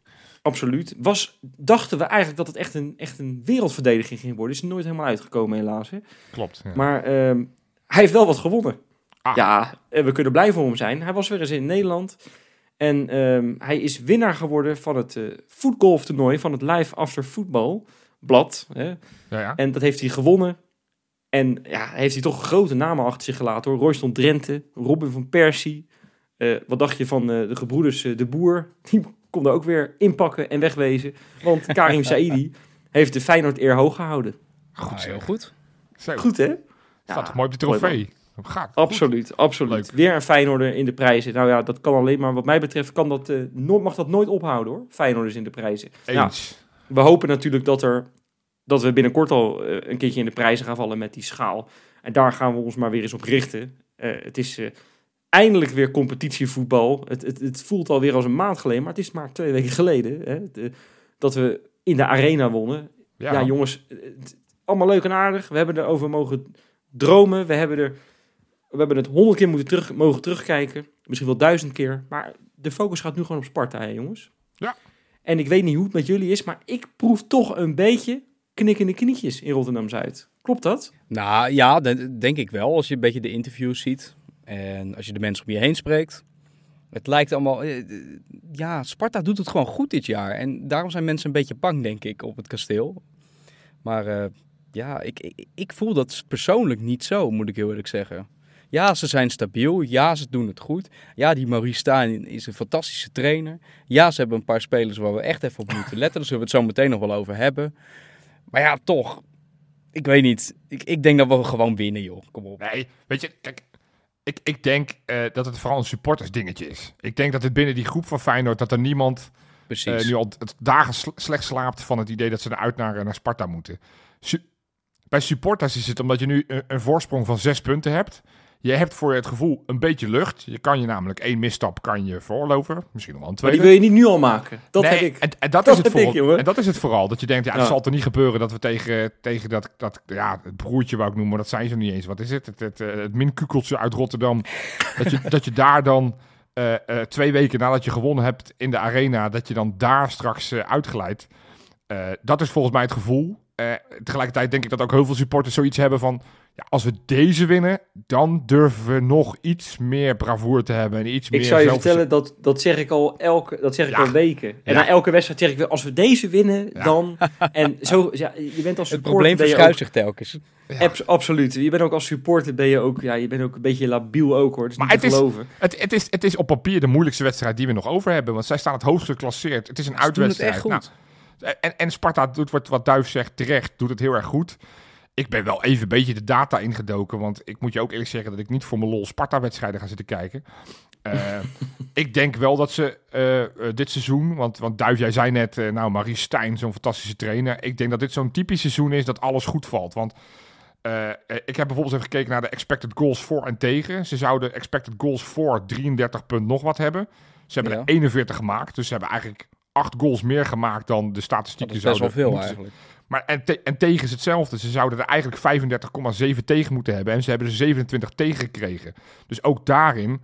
[SPEAKER 2] Absoluut. Was, dachten we eigenlijk dat het echt een, echt een wereldverdediging ging worden. Is nooit helemaal uitgekomen helaas. Hè?
[SPEAKER 3] Klopt. Ja.
[SPEAKER 2] Maar ehm, hij heeft wel wat gewonnen.
[SPEAKER 3] Ah.
[SPEAKER 2] Ja, en we kunnen blij voor hem zijn. Hij was weer eens in Nederland. En ehm, hij is winnaar geworden van het eh voetgolftoernooi van het Live After Football blad. Hè?
[SPEAKER 3] ja, ja.
[SPEAKER 2] En dat heeft hij gewonnen. En ja, heeft hij toch grote namen achter zich gelaten hoor. Royston Drenthe, Robin van Persie. Eh, wat dacht je van eh, de gebroeders eh, De Boer? *laughs* Die konden ook weer inpakken en wegwezen. Want Karim *laughs* Saidi heeft de Feyenoord eer hoog gehouden.
[SPEAKER 3] Goed
[SPEAKER 4] Ah,
[SPEAKER 3] zeg.
[SPEAKER 4] heel goed.
[SPEAKER 3] Zo.
[SPEAKER 2] Goed hè?
[SPEAKER 3] Staat toch mooi op de trofee. Gaat.
[SPEAKER 2] Absoluut, absoluut.
[SPEAKER 3] Leuk.
[SPEAKER 2] Weer een Feyenoorder in de prijzen. Nou ja, dat kan alleen maar, wat mij betreft, kan dat, eh, no- mag dat nooit ophouden hoor. Feyenoorders in de prijzen. Ja,
[SPEAKER 3] Eens.
[SPEAKER 2] We hopen natuurlijk dat, er, dat we binnenkort al eh, een keertje in de prijzen gaan vallen met die schaal. En daar gaan we ons maar weer eens op richten. Eh, het is eh, eindelijk weer competitievoetbal. Het, het, het voelt alweer als een maand geleden, maar het is maar twee weken geleden hè, de- dat we in de arena wonnen.
[SPEAKER 3] Ja,
[SPEAKER 2] Ja, jongens, het- allemaal leuk en aardig. We hebben erover mogen dromen. We hebben, er, we hebben het honderd keer moeten terug, mogen terugkijken. Misschien wel duizend keer. Maar de focus gaat nu gewoon op Sparta, hè, jongens.
[SPEAKER 3] Ja.
[SPEAKER 2] En ik weet niet hoe het met jullie is, maar ik proef toch een beetje knikkende knietjes in Rotterdam-Zuid. Klopt dat?
[SPEAKER 4] Nou ja, de- denk ik wel. Als je een beetje de interviews ziet en als je de mensen om je heen spreekt. Het lijkt allemaal... eh, Ja, Sparta doet het gewoon goed dit jaar. En daarom zijn mensen een beetje bang, denk ik, op het kasteel. Maar eh, ja, ik, ik, ik voel dat persoonlijk niet zo, moet ik heel eerlijk zeggen. Ja, ze zijn stabiel. Ja, ze doen het goed. Ja, die Maurice Stijn is een fantastische trainer. Ja, ze hebben een paar spelers waar we echt even op moeten letten. Daar zullen we het zo meteen nog wel over hebben. Maar ja, toch. Ik weet niet. Ik, ik denk dat we gewoon winnen, joh. Kom op.
[SPEAKER 3] Nee, weet je, kijk, ik, ik denk eh, dat het vooral een supportersdingetje is. Ik denk dat het binnen die groep van Feyenoord, dat er niemand eh, nu al dagen sl- slecht slaapt van het idee dat ze eruit naar, naar Sparta moeten. Su- bij supporters is het omdat je nu een, een voorsprong van zes punten hebt. Je hebt voor je het gevoel een beetje lucht. Je kan je namelijk één misstap kan je voorlopen. Misschien nog wel een
[SPEAKER 2] Maar
[SPEAKER 3] tweede.
[SPEAKER 2] die wil je niet nu al maken. Dat
[SPEAKER 3] Nee,
[SPEAKER 2] heb ik.
[SPEAKER 3] En, en dat, *laughs*
[SPEAKER 2] Dat
[SPEAKER 3] is het
[SPEAKER 2] ik,
[SPEAKER 3] vooral, en dat is het vooral. Dat je denkt, ja, het
[SPEAKER 2] Ja.
[SPEAKER 3] zal toch niet gebeuren dat we tegen, tegen dat, dat, ja, het broertje wou ik noemen, maar dat zijn ze niet eens. Wat is het? Het, het, eh, het minkukeltje uit Rotterdam. *laughs* dat, je, dat je daar dan eh, eh, twee weken nadat je gewonnen hebt in de arena, dat je dan daar straks eh, uitglijdt. Dat is volgens mij het gevoel. Tegelijkertijd denk ik dat ook heel veel supporters zoiets hebben van... Ja, als we deze winnen, dan durven we nog iets meer bravoure te hebben. En iets meer
[SPEAKER 2] Ik zou je vertellen, dat, dat zeg ik al elke, dat zeg ik
[SPEAKER 3] Ja.
[SPEAKER 2] al weken. En
[SPEAKER 3] Ja.
[SPEAKER 2] na elke wedstrijd zeg ik weer, als we deze winnen,
[SPEAKER 3] Ja.
[SPEAKER 2] dan... *laughs* En zo, ja, je bent als
[SPEAKER 4] het
[SPEAKER 2] supporter...
[SPEAKER 4] probleem
[SPEAKER 2] ben je
[SPEAKER 4] verschuift zich telkens.
[SPEAKER 3] Ja.
[SPEAKER 2] Abs- absoluut. Je bent ook als supporter, ben je ook, ja, je bent ook een beetje labiel ook hoor. Het is
[SPEAKER 3] Maar
[SPEAKER 2] niet
[SPEAKER 3] het is-. Het, het, is, het is op papier de moeilijkste wedstrijd die we nog over hebben. Want zij staan het hoogst geclasseerd. Het is een
[SPEAKER 4] Ze doen het
[SPEAKER 3] uitwedstrijd.
[SPEAKER 4] echt goed.
[SPEAKER 3] Nou, en, en Sparta doet wat, wat Duif zegt terecht. Doet het heel erg goed. Ik ben wel even een beetje de data ingedoken. Want ik moet je ook eerlijk zeggen dat ik niet voor mijn lol Sparta-wedstrijden ga zitten kijken. Eh, *laughs* ik denk wel dat ze eh, eh, dit seizoen... Want, want Duif, jij zei net... nou, Marie Stijn, zo'n fantastische trainer. Ik denk dat dit zo'n typisch seizoen is dat alles goed valt. Want ik heb bijvoorbeeld even gekeken naar de expected goals voor en tegen. Ze zouden expected goals voor 33 punt nog wat hebben. Ze hebben
[SPEAKER 4] Ja.
[SPEAKER 3] er 41 gemaakt. Dus ze hebben eigenlijk acht goals meer gemaakt dan de
[SPEAKER 4] Dat
[SPEAKER 3] statistieken
[SPEAKER 4] is best wel
[SPEAKER 3] zouden
[SPEAKER 4] veel eigenlijk.
[SPEAKER 3] Maar en, en tegen is hetzelfde. Ze zouden er eigenlijk 35,7 tegen moeten hebben. En ze hebben er 27 tegen gekregen. Dus ook daarin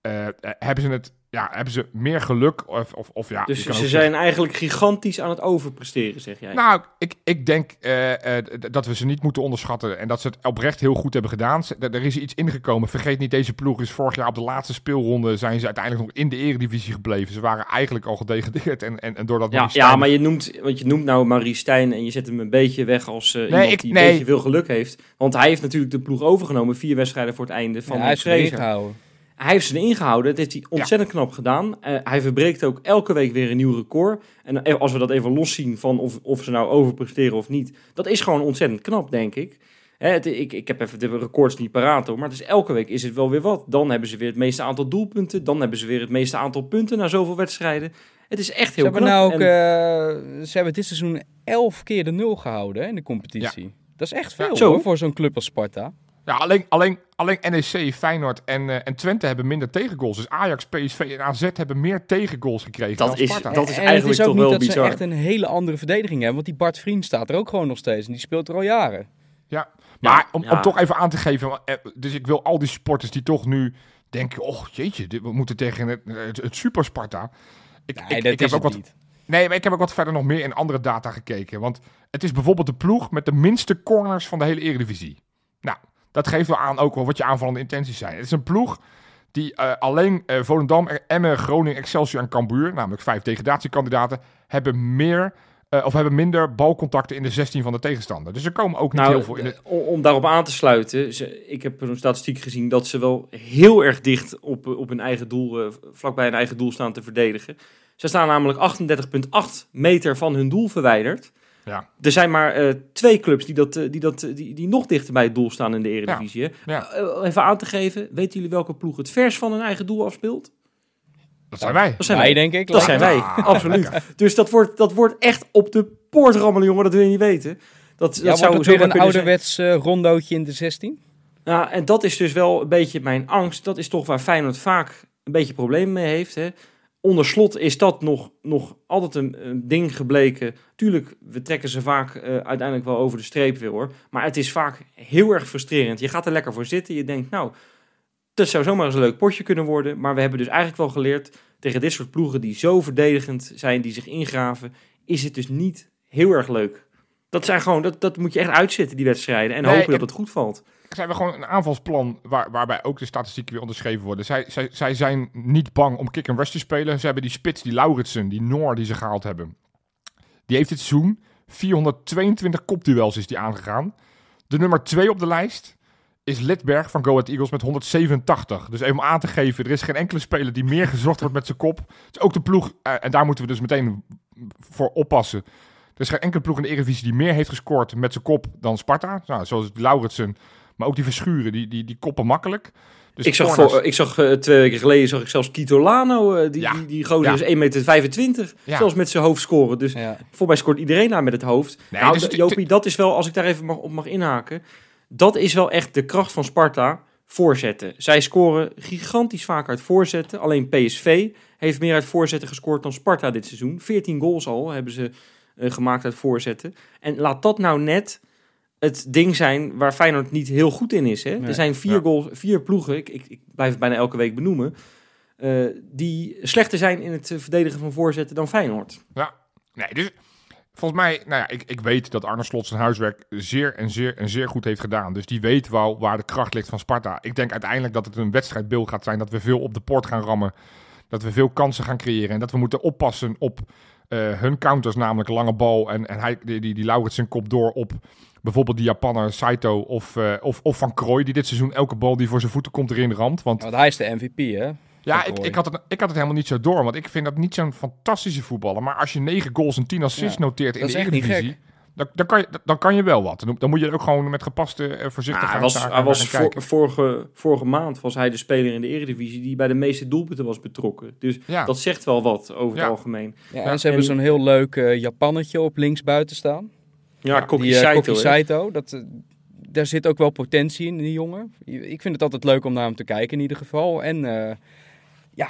[SPEAKER 3] eh, eh, hebben ze het. Ja, hebben ze meer geluk. Of, of, of ja,
[SPEAKER 2] Dus ze zijn eigenlijk gigantisch aan het overpresteren, zeg jij.
[SPEAKER 3] nou, ik, ik denk eh, eh, dat we ze niet moeten onderschatten. En dat ze het oprecht heel goed hebben gedaan. Ze- Er is iets ingekomen. Vergeet niet, deze ploeg is vorig jaar op de laatste speelronde... zijn ze uiteindelijk nog in de eredivisie gebleven. Ze waren eigenlijk al gedegradeerd. En, en, en doordat
[SPEAKER 2] Ja, ja, maar je noemt, want je noemt nou Marie Stijn en je zet hem een beetje weg als eh, iemand
[SPEAKER 3] ik-
[SPEAKER 2] die
[SPEAKER 3] nee.
[SPEAKER 2] een beetje veel geluk heeft. Want hij heeft natuurlijk de ploeg overgenomen, vier wedstrijden voor het einde van
[SPEAKER 4] Ja,
[SPEAKER 2] de
[SPEAKER 4] hij
[SPEAKER 2] Hij heeft ze erin gehouden, dat heeft hij ontzettend knap gedaan. Eh, hij verbreekt ook elke week weer een nieuw record. En eh, als we dat even loszien van of, of ze nou overpresteren of niet, dat is gewoon ontzettend knap, denk ik. Hè, het, ik, ik heb even de records niet paraat hoor, maar het is elke week is het wel weer wat. Dan hebben ze weer het meeste aantal doelpunten, dan hebben ze weer het meeste aantal punten na zoveel wedstrijden. Het is echt
[SPEAKER 4] Ze
[SPEAKER 2] heel
[SPEAKER 4] hebben
[SPEAKER 2] knap.
[SPEAKER 4] nou ook,
[SPEAKER 2] En-
[SPEAKER 4] eh, ze hebben dit seizoen elf keer de nul gehouden hè, in de competitie. Dat is echt veel
[SPEAKER 2] Zo.
[SPEAKER 4] hoor, voor zo'n club als Sparta.
[SPEAKER 3] Ja, alleen, alleen, alleen NEC, Feyenoord en, eh, en Twente hebben minder tegengoals. Dus Ajax, PSV en AZ hebben meer tegengoals gekregen
[SPEAKER 2] Dat
[SPEAKER 3] dan
[SPEAKER 2] is-
[SPEAKER 3] Sparta.
[SPEAKER 2] dat is
[SPEAKER 4] en
[SPEAKER 2] eigenlijk
[SPEAKER 4] het is ook
[SPEAKER 2] toch
[SPEAKER 4] niet
[SPEAKER 2] wel
[SPEAKER 4] dat
[SPEAKER 2] bizar.
[SPEAKER 4] ze echt een hele andere verdediging hebben. Want die Bart Vriend staat er ook gewoon nog steeds. En die speelt er al jaren.
[SPEAKER 3] Ja, maar
[SPEAKER 2] Ja,
[SPEAKER 3] om,
[SPEAKER 2] ja.
[SPEAKER 3] om toch even aan te geven, eh, dus ik wil al die supporters die toch nu denken, oh jeetje, we moeten tegen het, het, het Super Sparta. Ik,
[SPEAKER 4] Nee,
[SPEAKER 3] ik,
[SPEAKER 4] dat
[SPEAKER 3] ik
[SPEAKER 4] is
[SPEAKER 3] heb ook wat,
[SPEAKER 4] niet.
[SPEAKER 3] nee, maar ik heb ook wat verder nog meer in andere data gekeken. Want het is bijvoorbeeld de ploeg met de minste corners van de hele Eredivisie. Dat geeft wel aan ook wel wat je aanvallende intenties zijn. Het is een ploeg die eh, alleen eh, Volendam, Emmen, Groningen, Excelsior en Cambuur, namelijk vijf degradatiekandidaten, hebben meer eh, of hebben minder balcontacten in de 16 van de tegenstander. Dus er komen ook niet
[SPEAKER 2] Nou,
[SPEAKER 3] heel veel in het.
[SPEAKER 2] om, daarop aan te sluiten, ze, ik heb een statistiek gezien dat ze wel heel erg dicht op, op hun eigen doel, eh, vlakbij hun eigen doel staan te verdedigen. Ze staan namelijk 38,8 meter van hun doel verwijderd.
[SPEAKER 3] Ja.
[SPEAKER 2] Er zijn maar eh, twee clubs die, dat, eh, die, dat, eh, die, die nog dichter bij het doel staan in de Eredivisie.
[SPEAKER 3] Ja.
[SPEAKER 2] Even aan te geven, weten jullie welke ploeg het vers van hun eigen doel afspeelt?
[SPEAKER 3] Dat zijn wij.
[SPEAKER 2] Dat zijn
[SPEAKER 4] Wij,
[SPEAKER 2] wij.
[SPEAKER 4] denk ik.
[SPEAKER 2] Dat zijn wij,
[SPEAKER 3] Ah,
[SPEAKER 2] absoluut. Dus dat wordt, dat wordt echt op de poort rammelen, jongen, dat wil je niet weten. Dat,
[SPEAKER 4] Ja,
[SPEAKER 2] dat zou
[SPEAKER 4] het weer een ouderwets rondootje in de 16?
[SPEAKER 2] Ja, en dat is dus wel een beetje mijn angst. Dat is toch waar Feyenoord vaak een beetje problemen mee heeft. Hè. Onder slot is dat nog, nog altijd een, een ding gebleken. Tuurlijk, we trekken ze vaak eh, uiteindelijk wel over de streep weer hoor. Maar het is vaak heel erg frustrerend. Je gaat er lekker voor zitten. Je denkt, nou, dat zou zomaar eens een leuk potje kunnen worden. Maar we hebben dus eigenlijk wel geleerd... tegen dit soort ploegen die zo verdedigend zijn, die zich ingraven... is het dus niet heel erg leuk. Dat, zijn gewoon, dat, dat moet je echt uitzitten, die wedstrijden. En
[SPEAKER 3] Nee,
[SPEAKER 2] hopen
[SPEAKER 3] en-
[SPEAKER 2] dat het goed valt.
[SPEAKER 3] Ze hebben gewoon een aanvalsplan waar, waarbij ook de statistieken weer onderschreven worden. Zij, zij, zij zijn niet bang om kick and rush te spelen. Ze hebben die spits, die Lauritsen, die Noor die ze gehaald hebben. Die heeft dit seizoen 422 kopduels is die aangegaan. De nummer 2 op de lijst is Lidberg van Go Ahead Eagles met 187. Dus even om aan te geven, er is geen enkele speler die meer gezocht wordt met zijn kop. Het is ook de ploeg, eh, en daar moeten we dus meteen voor oppassen. Er is geen enkele ploeg in de Eredivisie die meer heeft gescoord met zijn kop dan Sparta. Nou, zoals Lauritsen, maar ook die Verschuren, die, die, die koppen makkelijk. Dus
[SPEAKER 2] ik zag,
[SPEAKER 3] corners-
[SPEAKER 2] voor, ik zag eh, twee weken geleden zag ik zelfs Kito Lano, eh, die,
[SPEAKER 3] Ja.
[SPEAKER 2] die, die gozer
[SPEAKER 3] Ja.
[SPEAKER 2] is 1,25 meter,
[SPEAKER 3] Ja.
[SPEAKER 2] zelfs met zijn hoofd scoren. Dus
[SPEAKER 4] Ja.
[SPEAKER 2] voor mij scoort iedereen daar met het hoofd.
[SPEAKER 3] Nee,
[SPEAKER 2] nou,
[SPEAKER 3] dus
[SPEAKER 2] Jopie, dat is wel, als ik daar even mag, op mag inhaken, dat is wel echt de kracht van Sparta, voorzetten. Zij scoren gigantisch vaak uit voorzetten. Alleen PSV heeft meer uit voorzetten gescoord dan Sparta dit seizoen. 14 goals al hebben ze eh, gemaakt uit voorzetten. En laat dat nou net het ding zijn waar Feyenoord niet heel goed in is. Hè?
[SPEAKER 4] Nee.
[SPEAKER 2] Er zijn vier,
[SPEAKER 3] Ja.
[SPEAKER 2] goals, vier ploegen, ik, ik, ik blijf het bijna elke week benoemen, eh, die slechter zijn in het verdedigen van voorzetten dan Feyenoord.
[SPEAKER 3] Nee, dus volgens mij, nou ja, ik, ik weet dat Arne Slot zijn huiswerk zeer en zeer en zeer goed heeft gedaan. Dus die weet wel waar de kracht ligt van Sparta. Ik denk uiteindelijk dat het een wedstrijdbeeld gaat zijn, dat we veel op de poort gaan rammen. Dat we veel kansen gaan creëren en dat we moeten oppassen op eh, hun counters, namelijk lange bal. En, en hij, die, die, die Lauritsen kop door op bijvoorbeeld die Japaner Saito of, eh, of, of Van Krooi, die dit seizoen elke bal die voor zijn voeten komt erin ramt. Want
[SPEAKER 4] Want hij is de MVP, hè?
[SPEAKER 3] ja, ik, ik, had het, ik had het helemaal niet zo door, want ik vind dat niet zo'n fantastische voetballer. Maar als je 9 goals en 10 assists
[SPEAKER 4] Ja,
[SPEAKER 3] noteert in de Eredivisie, dan, dan, kan je, dan kan je wel wat. Dan, dan moet je er ook gewoon met gepaste uh,
[SPEAKER 2] Ja,
[SPEAKER 3] voorzichtigheid
[SPEAKER 2] hij was,
[SPEAKER 3] naar-
[SPEAKER 2] hij was
[SPEAKER 3] gaan
[SPEAKER 2] voor-
[SPEAKER 3] kijken.
[SPEAKER 2] vorige, vorige maand was hij de speler in de Eredivisie die bij de meeste doelpunten was betrokken. Dus
[SPEAKER 3] Ja.
[SPEAKER 2] dat zegt wel wat over
[SPEAKER 3] Ja.
[SPEAKER 2] het algemeen.
[SPEAKER 4] Ja,
[SPEAKER 3] Ja,
[SPEAKER 4] en ze hebben
[SPEAKER 2] en-
[SPEAKER 4] zo'n heel leuk eh, Japannetje op links buiten staan.
[SPEAKER 2] Ja, Kokki
[SPEAKER 4] die eh,
[SPEAKER 2] Saito.
[SPEAKER 4] Saito. Dat, eh, daar zit ook wel potentie in, die jongen. Ik vind het altijd leuk om naar hem te kijken in ieder geval. En eh, ja,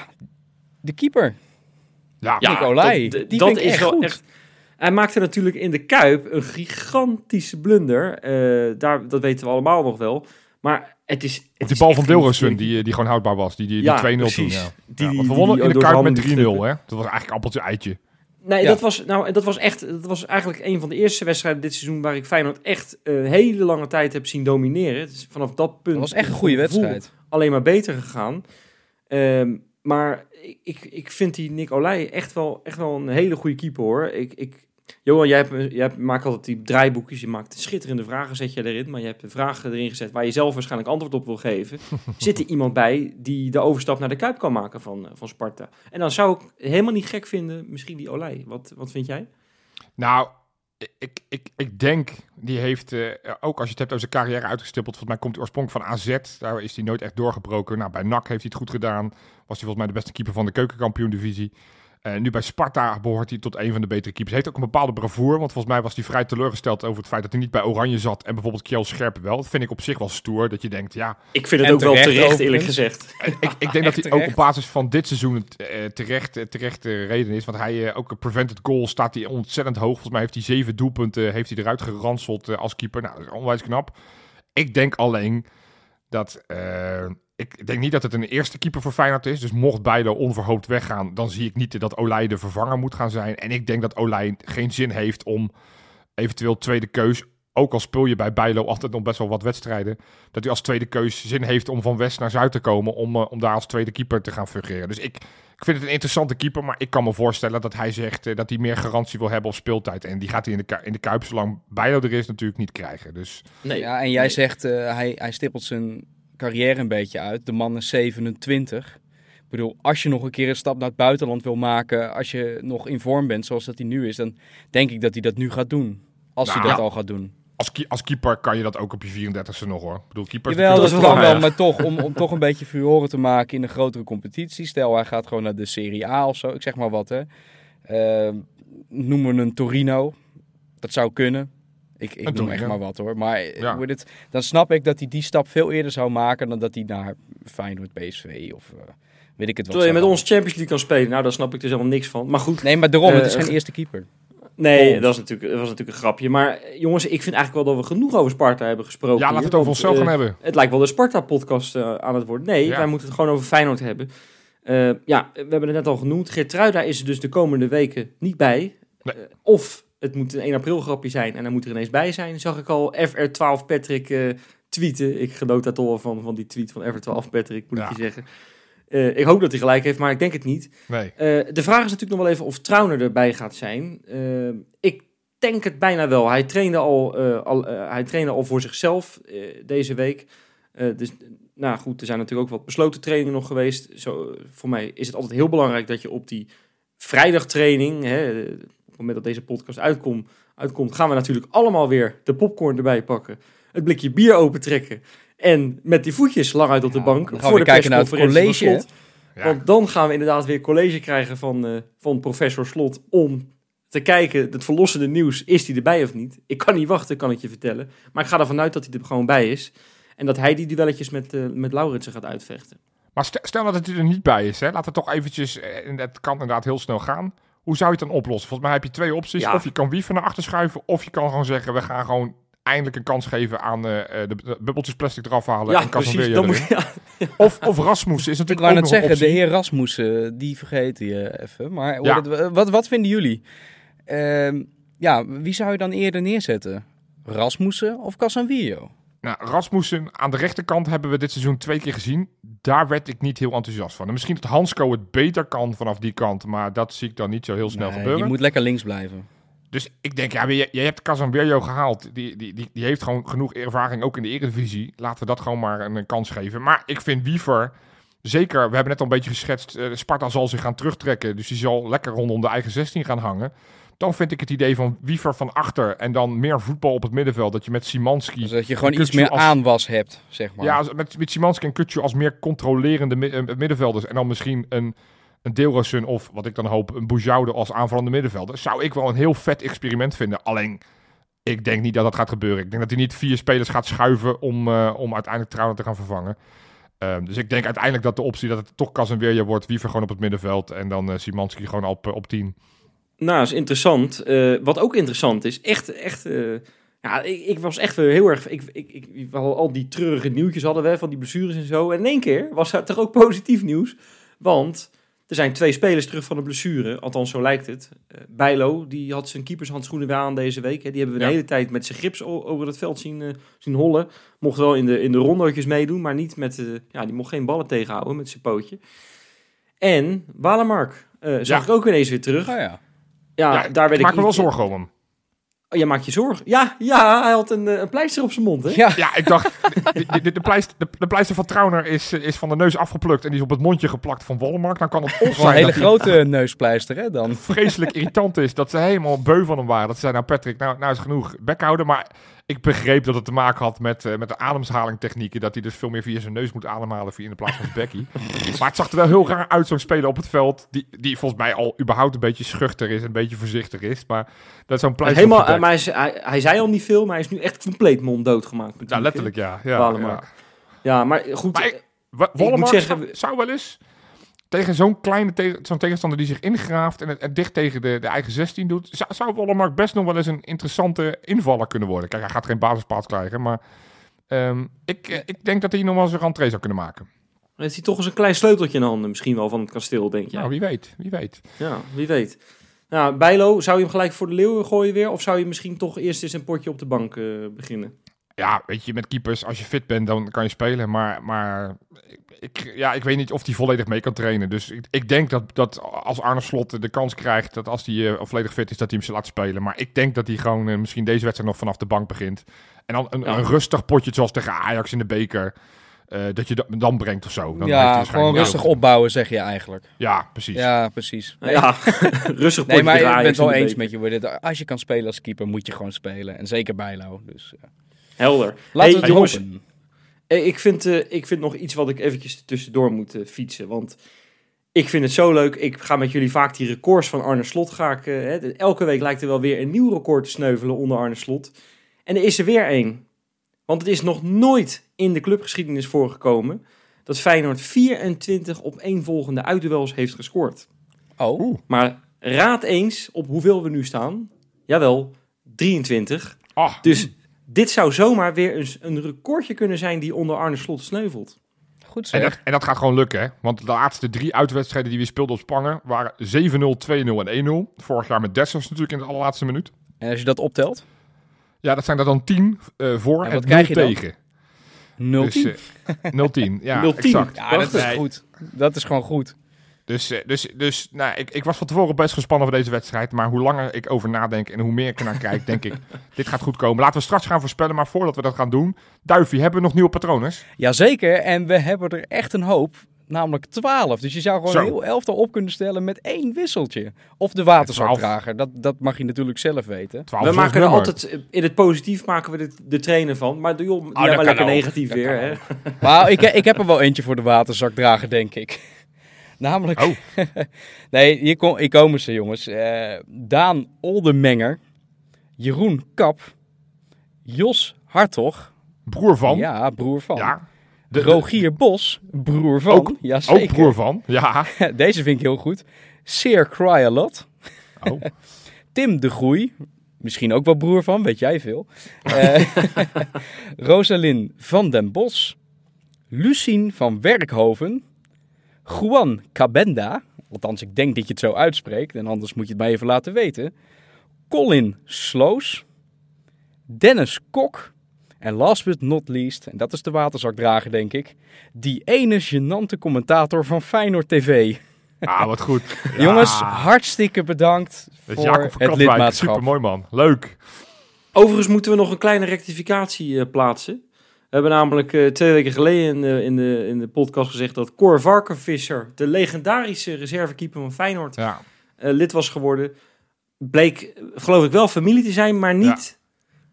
[SPEAKER 4] de keeper.
[SPEAKER 3] Ja,
[SPEAKER 4] Ja. Nick Olij,
[SPEAKER 2] dat,
[SPEAKER 4] die
[SPEAKER 2] dat
[SPEAKER 4] vind ik
[SPEAKER 2] is
[SPEAKER 4] echt
[SPEAKER 2] wel
[SPEAKER 4] goed.
[SPEAKER 2] echt. Hij maakte natuurlijk in de Kuip een gigantische blunder. Eh, daar, dat weten we allemaal nog wel. Maar het is. Het
[SPEAKER 3] die
[SPEAKER 2] is
[SPEAKER 3] bal van
[SPEAKER 2] een
[SPEAKER 3] Dilrosun, die, die gewoon houdbaar was. Die, die, die
[SPEAKER 2] Ja,
[SPEAKER 3] 2-0 toen. Ja.
[SPEAKER 2] Die-
[SPEAKER 3] Ja, want we wonnen in de Kuip met 3-0,
[SPEAKER 2] liep
[SPEAKER 3] hè. Dat was eigenlijk appeltje eitje.
[SPEAKER 2] Nee,
[SPEAKER 4] Ja.
[SPEAKER 2] dat, was, nou, dat was echt. Dat was eigenlijk een van de eerste wedstrijden dit seizoen waar ik Feyenoord echt een hele lange tijd heb zien domineren. Het is vanaf dat punt.
[SPEAKER 4] Dat was echt een goede wedstrijd.
[SPEAKER 2] Alleen maar beter gegaan. Ehm, maar ik, ik, ik vind die Nick Olij echt wel, echt wel een hele goede keeper hoor. Ik, ik, Johan, jij, hebt, jij maakt altijd die draaiboekjes. Je maakt schitterende vragen, zet je erin. Maar je hebt vragen erin gezet waar je zelf waarschijnlijk antwoord op wil geven. *laughs* Zit er iemand bij die de overstap naar de Kuip kan maken van, van Sparta? En dan zou ik helemaal niet gek vinden, misschien die Olij. Wat, wat vind jij?
[SPEAKER 3] Nou, ik, ik, ik denk, die heeft, eh, ook als je het hebt over zijn carrière uitgestippeld, volgens mij komt hij oorspronkelijk van AZ. Daar is hij nooit echt doorgebroken. Nou, bij NAC heeft hij het goed gedaan. Was hij volgens mij de beste keeper van de keukenkampioen-divisie. Eh, nu bij Sparta behoort hij tot een van de betere keepers. Heeft ook een bepaalde bravoure, want volgens mij was hij vrij teleurgesteld over het feit dat hij niet bij Oranje zat en bijvoorbeeld Kjell Scherp wel. Dat vind ik op zich wel stoer, dat je denkt, ja,
[SPEAKER 2] Ik vind het ook wel
[SPEAKER 4] terecht,
[SPEAKER 2] eerlijk gezegd.
[SPEAKER 3] ik, ik denk *laughs* dat hij ook op basis van dit seizoen eh, terecht, eh, terecht eh, reden is. Want hij eh, ook een prevented goal staat hij ontzettend hoog. Volgens mij heeft hij zeven doelpunten heeft hij eruit geranseld eh, als keeper. Nou, dat is onwijs knap. Ik denk alleen dat... eh, ik denk niet dat het een eerste keeper voor Feyenoord is. Dus mocht beide onverhoopt weggaan, dan zie ik niet dat Olij de vervanger moet gaan zijn. En ik denk dat Olij geen zin heeft om eventueel tweede keus, ook al speel je bij Bijlo altijd nog best wel wat wedstrijden, dat hij als tweede keus zin heeft om van west naar zuid te komen, om, eh, om daar als tweede keeper te gaan fungeren. Dus ik, ik vind het een interessante keeper, maar ik kan me voorstellen dat hij zegt eh, dat hij meer garantie wil hebben op speeltijd. En die gaat hij in de, ku- in de Kuip, zolang Bijlo er is, natuurlijk niet krijgen. Dus
[SPEAKER 2] Nee.
[SPEAKER 4] Ja, en jij zegt, eh, hij, hij stippelt zijn carrière een beetje uit. De man is 27. Ik bedoel, als je nog een keer een stap naar het buitenland wil maken, als je nog in vorm bent zoals dat hij nu is, dan denk ik dat hij dat nu gaat doen. Als hij
[SPEAKER 3] Nou,
[SPEAKER 4] dat
[SPEAKER 3] ja.
[SPEAKER 4] al gaat doen.
[SPEAKER 3] Als, ki- als keeper kan je dat ook op je 34ste nog hoor. Ik bedoel, keeper
[SPEAKER 4] Jawel, dat
[SPEAKER 2] is wel
[SPEAKER 4] kan maar toch, om, om toch een beetje furoren te maken in een grotere competitie. Stel, hij gaat gewoon naar de Serie A of zo, ik zeg maar wat hè. Ehm noemen we een Torino. Dat zou kunnen. Ik, ik noem echt maar wat hoor. Maar eh,
[SPEAKER 3] Ja.
[SPEAKER 4] hoe dit, dan snap ik dat hij die stap veel eerder zou maken dan dat hij naar Feyenoord, PSV of eh, weet ik het wat
[SPEAKER 2] Terwijl je met ons Champions League kan spelen. Nou, daar snap ik dus helemaal niks van. Maar goed.
[SPEAKER 4] Nee, maar daarom, het is
[SPEAKER 2] Eh,
[SPEAKER 4] geen eerste keeper.
[SPEAKER 2] Nee, dat, is natuurlijk, dat was natuurlijk een grapje. Maar eh, jongens, ik vind eigenlijk wel dat we genoeg over Sparta hebben gesproken.
[SPEAKER 3] ja, laten we het over onszelf
[SPEAKER 2] eh,
[SPEAKER 3] gaan hebben.
[SPEAKER 2] Het lijkt wel de Sparta-podcast eh, aan het worden. Nee, wij moeten het gewoon over Feyenoord hebben. Eh, ja, we hebben het net al genoemd. Geertruida is er dus de komende weken niet bij.
[SPEAKER 3] Nee.
[SPEAKER 2] Eh, of het moet een 1 april grapje zijn en hij moet er ineens bij zijn. Zag ik al FR12 Patrick eh, tweeten. Ik genoot daar toch wel van, van die tweet van FR12 Patrick, moet
[SPEAKER 3] Ja.
[SPEAKER 2] ik je zeggen. Eh, ik hoop dat hij gelijk heeft, maar ik denk het niet.
[SPEAKER 3] Nee.
[SPEAKER 2] Eh, de vraag is natuurlijk nog wel even of Trauner erbij gaat zijn. Eh, ik denk het bijna wel. Hij trainde al, al, hij trainde al voor zichzelf deze week. Dus, nou goed, er zijn natuurlijk ook wat besloten trainingen nog geweest. Zo, voor mij is het altijd heel belangrijk dat je op die vrijdagtraining, hè, op het moment dat deze podcast uitkomt, uitkomt, gaan we natuurlijk allemaal weer de popcorn erbij pakken. Het blikje bier opentrekken. En met die voetjes lang uit op de
[SPEAKER 4] Ja,
[SPEAKER 2] bank.
[SPEAKER 4] dan gaan we kijken naar het college,
[SPEAKER 2] Slot.
[SPEAKER 3] Ja.
[SPEAKER 2] Want dan gaan we inderdaad weer college krijgen van, eh, van professor Slot om te kijken, het verlossende nieuws, is hij erbij of niet? Ik kan niet wachten, kan ik je vertellen. Maar ik ga ervan uit dat hij er gewoon bij is. En dat hij die duelletjes met, eh met Lauritsen gaat uitvechten.
[SPEAKER 3] Maar stel, dat het er niet bij is, hè? laat het toch eventjes, eh, en het kan inderdaad heel snel gaan. Hoe zou je het dan oplossen? Volgens mij heb je twee opties.
[SPEAKER 2] Ja.
[SPEAKER 3] Of je kan Wiever naar achter schuiven, of je kan gewoon zeggen, we gaan gewoon eindelijk een kans geven aan eh, eh, de, bubbeltjes plastic eraf halen en
[SPEAKER 2] ja, precies.
[SPEAKER 3] Casemiro
[SPEAKER 2] Dan moet, ja,
[SPEAKER 3] Of, of Rasmus is
[SPEAKER 4] Ik
[SPEAKER 3] natuurlijk
[SPEAKER 4] wou
[SPEAKER 3] ook
[SPEAKER 4] net zeggen, de heer Rasmussen, die vergeten je even. Maar
[SPEAKER 3] Ja.
[SPEAKER 4] wat, wat vinden jullie? Ehm, ja, wie zou je dan eerder neerzetten? Rasmussen of Casanvillo?
[SPEAKER 3] Nou, Rasmussen aan de rechterkant hebben we dit seizoen twee keer gezien. Daar werd ik niet heel enthousiast van. En misschien dat Hansco het beter kan vanaf die kant, maar dat zie ik dan niet zo heel snel
[SPEAKER 4] Nee,
[SPEAKER 3] gebeuren.
[SPEAKER 4] die moet lekker links blijven.
[SPEAKER 3] Dus ik denk, ja, je, je hebt Casemiro gehaald. Die, die, die, die heeft gewoon genoeg ervaring ook in de Eredivisie. Laten we dat gewoon maar een, een kans geven. Maar ik vind Wiever, zeker, we hebben net al een beetje geschetst. eh, Sparta zal zich gaan terugtrekken. Dus die zal lekker rondom de eigen 16 gaan hangen. Dan vind ik het idee van Wiever van achter en dan meer voetbal op het middenveld. Dat je met Simanski...
[SPEAKER 4] Dus dat je gewoon iets meer
[SPEAKER 3] als-
[SPEAKER 4] aanwas hebt, zeg maar.
[SPEAKER 3] Ja, met, met Simanski en Kutsu als meer controlerende eh, middenvelders. En dan misschien een, een Deelrosun of, wat ik dan hoop, een Boujoude als aanvallende middenvelder. Zou ik wel een heel vet experiment vinden. Alleen, ik denk niet dat dat gaat gebeuren. Ik denk dat hij niet vier spelers gaat schuiven om, eh, om uiteindelijk Trouwen te gaan vervangen. Ehm, dus ik denk uiteindelijk dat de optie dat het toch Casemiro wordt. Wiever gewoon op het middenveld. En dan eh Simanski gewoon op, eh, op 10.
[SPEAKER 2] nou, is interessant. Wat ook interessant is, echt, echt... ja, ik, ik was echt heel erg... Ik, ik, ik, al die treurige nieuwtjes hadden we van die blessures en zo. En in één keer was er toch ook positief nieuws. Want er zijn twee spelers terug van de blessure. Althans, zo lijkt het. Eh Bijlo, die had zijn keepershandschoenen weer aan deze week. Hè. Die hebben we de
[SPEAKER 3] Ja.
[SPEAKER 2] hele tijd met zijn gips o- over het veld zien, eh, zien hollen. Mocht wel in de, in de rondootjes meedoen, maar niet met... eh, ja, die mocht geen ballen tegenhouden met zijn pootje. En Walemark eh zag
[SPEAKER 3] Ja.
[SPEAKER 2] ik ook ineens weer terug.
[SPEAKER 4] Oh ja.
[SPEAKER 2] Ja,
[SPEAKER 3] Ja,
[SPEAKER 2] daar werd
[SPEAKER 3] ik maak
[SPEAKER 2] ik
[SPEAKER 3] me wel zorgen om hem.
[SPEAKER 2] Oh, je maakt je zorgen. Ja, ja, hij had een, eh, een pleister op zijn mond, hè?
[SPEAKER 4] Ja,
[SPEAKER 3] Ja, ik dacht, *laughs* de, de, pleister, de, de pleister van Trauner is, eh, is van de neus afgeplukt en die is op het mondje geplakt van Wollemark. Dan kan het
[SPEAKER 4] een hele grote neuspleister, hè, dan.
[SPEAKER 3] vreselijk irritant is. Dat ze helemaal beu van hem waren. Dat ze zeiden, nou Patrick, nou, nou is genoeg. Bek houden. Maar ik begreep dat het te maken had met, eh, met de ademhalingtechnieken. Dat hij dus veel meer via zijn neus moet ademhalen via in de plaats van zijn bekkie. *laughs* maar het zag er wel heel raar uit, zo'n speler op het veld. Die, die volgens mij al überhaupt een beetje schuchter is. Een beetje voorzichtig is. Maar dat is zo'n pleister
[SPEAKER 2] Helemaal, maar hij, hij, hij zei al niet veel, maar hij is nu echt compleet monddood gemaakt.
[SPEAKER 3] Ja, letterlijk ja. ja, ja.
[SPEAKER 2] Ja, maar goed.
[SPEAKER 3] Maar ik-
[SPEAKER 2] eh,
[SPEAKER 3] zou wel eens tegen zo'n kleine te- zo'n tegenstander die zich ingraaft en het, het dicht tegen de, de eigen 16 doet, zou, zou Wollemark best nog wel eens een interessante invaller kunnen worden. Kijk, hij gaat geen basisplaats krijgen, maar ehm, ik, eh, ik denk dat hij nog wel eens een rentree zou kunnen maken.
[SPEAKER 2] heeft hij toch eens een klein sleuteltje in de handen, misschien wel van het kasteel, denk je?
[SPEAKER 3] Nou, wie weet, wie weet.
[SPEAKER 2] Ja, wie weet. Nou, Bijlo, zou je hem gelijk voor de leeuwen gooien weer? Of zou je misschien toch eerst eens een potje op de bank eh, beginnen?
[SPEAKER 3] Ja, weet je, met keepers, als je fit bent, dan kan je spelen. Maar, maar ik, ja, ik weet niet of hij volledig mee kan trainen. Dus ik, ik denk dat, dat als Arne Slot de kans krijgt, dat als hij eh, volledig fit is, dat hij hem ze laat spelen. Maar ik denk dat hij gewoon eh, misschien deze wedstrijd nog vanaf de bank begint. En dan een,
[SPEAKER 2] Ja.
[SPEAKER 3] een rustig potje, zoals tegen Ajax in de beker, eh, dat je dat dan brengt of zo. Dan heeft hij
[SPEAKER 4] ja, gewoon rustig opbouwen, zeg je eigenlijk.
[SPEAKER 3] Ja, precies.
[SPEAKER 4] Ja, precies.
[SPEAKER 2] Ja, *laughs* rustig
[SPEAKER 4] Nee, maar ik ben het wel eens
[SPEAKER 2] beker.
[SPEAKER 4] met je. Als je kan spelen als keeper, moet je gewoon spelen. En zeker Bijlo. Dus, ja.
[SPEAKER 2] Helder.
[SPEAKER 4] Laten
[SPEAKER 2] Hey,
[SPEAKER 4] we het
[SPEAKER 2] jongens,
[SPEAKER 4] hopen.
[SPEAKER 2] Ik vind, eh, ik vind nog iets wat ik eventjes tussendoor moet eh, fietsen. Want ik vind het zo leuk. Ik ga met jullie vaak die records van Arne Slot. Ga ik, eh, hè, elke week lijkt er wel weer een nieuw record te sneuvelen onder Arne Slot. En er is er weer één. Want het is nog nooit in de clubgeschiedenis voorgekomen dat Feyenoord 24 op één volgende uitduels heeft gescoord.
[SPEAKER 4] Oh,
[SPEAKER 3] Oeh.
[SPEAKER 2] Maar raad eens op hoeveel we nu staan. Jawel, 23.
[SPEAKER 3] Ah,
[SPEAKER 2] Dus dit zou zomaar weer eens een recordje kunnen zijn die onder Arne Slot sneuvelt.
[SPEAKER 4] goed
[SPEAKER 3] en,
[SPEAKER 4] zeg.
[SPEAKER 3] dat, en dat gaat gewoon lukken, hè? Want de laatste drie uitwedstrijden die we speelden op Spangen waren 7-0, 2-0 en 1-0. Vorig jaar met Dessers natuurlijk in de allerlaatste minuut.
[SPEAKER 4] En als je dat optelt,
[SPEAKER 3] Ja, dat zijn er dan 10 eh, voor
[SPEAKER 4] En
[SPEAKER 3] en,
[SPEAKER 4] wat
[SPEAKER 3] en
[SPEAKER 4] krijg je
[SPEAKER 3] 0
[SPEAKER 4] dan?
[SPEAKER 3] tegen.
[SPEAKER 4] 0
[SPEAKER 3] Dus, 0-10, ja, *laughs*
[SPEAKER 2] 0-10.
[SPEAKER 3] exact.
[SPEAKER 4] Ja, dat is goed. Dat is gewoon goed.
[SPEAKER 3] Dus, eh, dus, dus nou, ik, ik was van tevoren best gespannen voor deze wedstrijd. Maar hoe langer ik over nadenk en hoe meer ik ernaar kijk, denk ik, *laughs* dit gaat goed komen. Laten we straks gaan voorspellen, maar voordat we dat gaan doen... Duifie, hebben we nog nieuwe patronen?
[SPEAKER 4] Jazeker, en we hebben er echt een hoop. Namelijk 12. Dus je zou gewoon
[SPEAKER 3] Zo.
[SPEAKER 4] een heel elftal op kunnen stellen met één wisseltje. Of de waterzakdrager. Dat, dat mag je natuurlijk zelf weten.
[SPEAKER 3] 12
[SPEAKER 2] We maken er altijd, eh, in het positief maken we de, de trainer van. Maar doe joh, die
[SPEAKER 4] dat
[SPEAKER 2] hebben
[SPEAKER 4] kan
[SPEAKER 2] lekker
[SPEAKER 4] ook.
[SPEAKER 2] negatief
[SPEAKER 4] Dat
[SPEAKER 2] weer. Hè? *laughs* *laughs*
[SPEAKER 4] Maar ik, ik heb er wel eentje voor de waterzakdrager, denk ik. Namelijk...
[SPEAKER 3] Oh. *laughs*
[SPEAKER 4] nee, hier, kom, hier komen ze, jongens. Eh, Daan Oldemenger. Jeroen Kap. Jos Hartog.
[SPEAKER 3] Broer van.
[SPEAKER 4] Ja, broer van.
[SPEAKER 3] Ja. De- de-
[SPEAKER 4] Rogier Bos, broer van.
[SPEAKER 3] Ook-
[SPEAKER 4] ja,
[SPEAKER 3] ook
[SPEAKER 4] zeker.
[SPEAKER 3] broer van. Ja. *laughs*
[SPEAKER 4] Deze vind ik heel goed. Seer Cryalot.
[SPEAKER 3] Oh. *laughs*
[SPEAKER 4] Tim de Groei. Misschien ook wel broer van, weet jij veel. Eh Rosalyn van den Bos. Lucien van Werkhoven. Juan Cabenda. Althans, ik denk dat je het zo uitspreekt. En anders moet je het mij even laten weten. Colin Sloos. Dennis Kok. En last but not least, en dat is de waterzakdrager denk ik. Die ene gênante commentator van Feyenoord TV.
[SPEAKER 3] Ah, wat goed. *laughs* Ja.
[SPEAKER 4] Jongens, hartstikke bedankt
[SPEAKER 3] Dat
[SPEAKER 4] voor
[SPEAKER 3] is Jacob van
[SPEAKER 4] het lidmaatschap.
[SPEAKER 3] Super mooi man. Leuk.
[SPEAKER 2] Overigens moeten we nog een kleine rectificatie eh, plaatsen. We hebben namelijk eh, twee weken geleden in de, in, de, in de podcast gezegd dat Cor Varkenvisser, de legendarische reservekeeper van Feyenoord,
[SPEAKER 3] Ja.
[SPEAKER 2] eh, lid was geworden. Bleek, eh, geloof ik, wel familie te zijn, maar niet,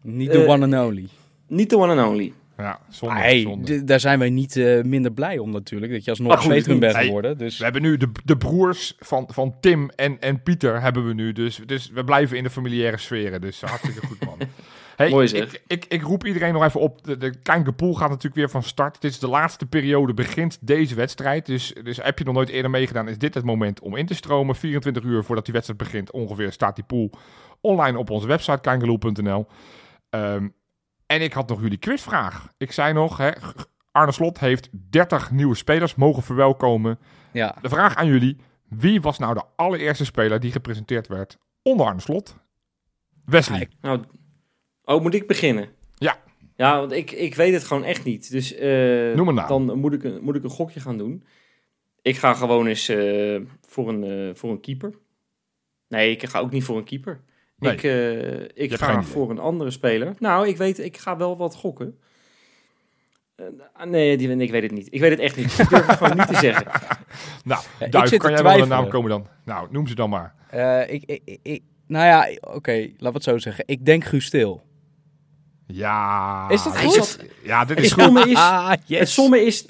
[SPEAKER 4] Niet de one and only.
[SPEAKER 2] niet de one and only.
[SPEAKER 3] Ja, zonde.
[SPEAKER 4] D- daar zijn wij niet eh, minder blij om natuurlijk. Dat je alsnog veteran bent geworden. Dus
[SPEAKER 3] We hebben nu de, de broers van, van Tim en, en Pieter hebben we nu. Dus, dus we blijven in de familiaire sferen. Dus hartstikke goed, man. *laughs* Hey,
[SPEAKER 2] Mooi zeg.
[SPEAKER 3] Ik, ik, ik roep iedereen nog even op. De, de Pool gaat natuurlijk weer van start. Dit is de laatste periode, begint deze wedstrijd. Dus, dus heb je nog nooit eerder meegedaan, is dit het moment om in te stromen. 24 uur voordat die wedstrijd begint, ongeveer, staat die pool online op onze website, kangeloel.nl. Ehm, en ik had nog jullie quizvraag. Ik zei nog, hè, Arne Slot heeft 30 nieuwe spelers mogen verwelkomen.
[SPEAKER 4] ja,
[SPEAKER 3] De vraag aan jullie: wie was nou de allereerste speler die gepresenteerd werd onder Arne Slot? Wesley.
[SPEAKER 2] Nou, oh, moet ik beginnen?
[SPEAKER 3] Ja.
[SPEAKER 2] Ja, want ik, ik weet het gewoon echt niet. Dus eh,
[SPEAKER 3] Noem een naam.
[SPEAKER 2] dan moet ik, een- moet ik een gokje gaan doen. Ik ga gewoon eens eh, voor, een, eh, voor een keeper. Nee, ik ga ook niet voor een keeper.
[SPEAKER 3] Nee.
[SPEAKER 2] Ik, eh, ik ga voor een andere speler. Nou, ik weet, ik ga wel wat gokken. Nee, die, ik weet het niet. Ik weet het echt niet. Ik durf het gewoon niet te zeggen. *laughs*
[SPEAKER 3] nou, Duif,
[SPEAKER 4] zit
[SPEAKER 3] kan jij wel een naam komen dan? Nou, noem ze dan maar.
[SPEAKER 4] eh, ik, ik, ik- nou ja, oké, laten we het zo zeggen. Ik denk Guus Stil.
[SPEAKER 3] Ja.
[SPEAKER 4] Is dat
[SPEAKER 2] goed?
[SPEAKER 3] is- Ja, dit
[SPEAKER 2] Het
[SPEAKER 3] is goed.
[SPEAKER 2] stomme is,
[SPEAKER 4] Ah, yes.
[SPEAKER 2] het stomme is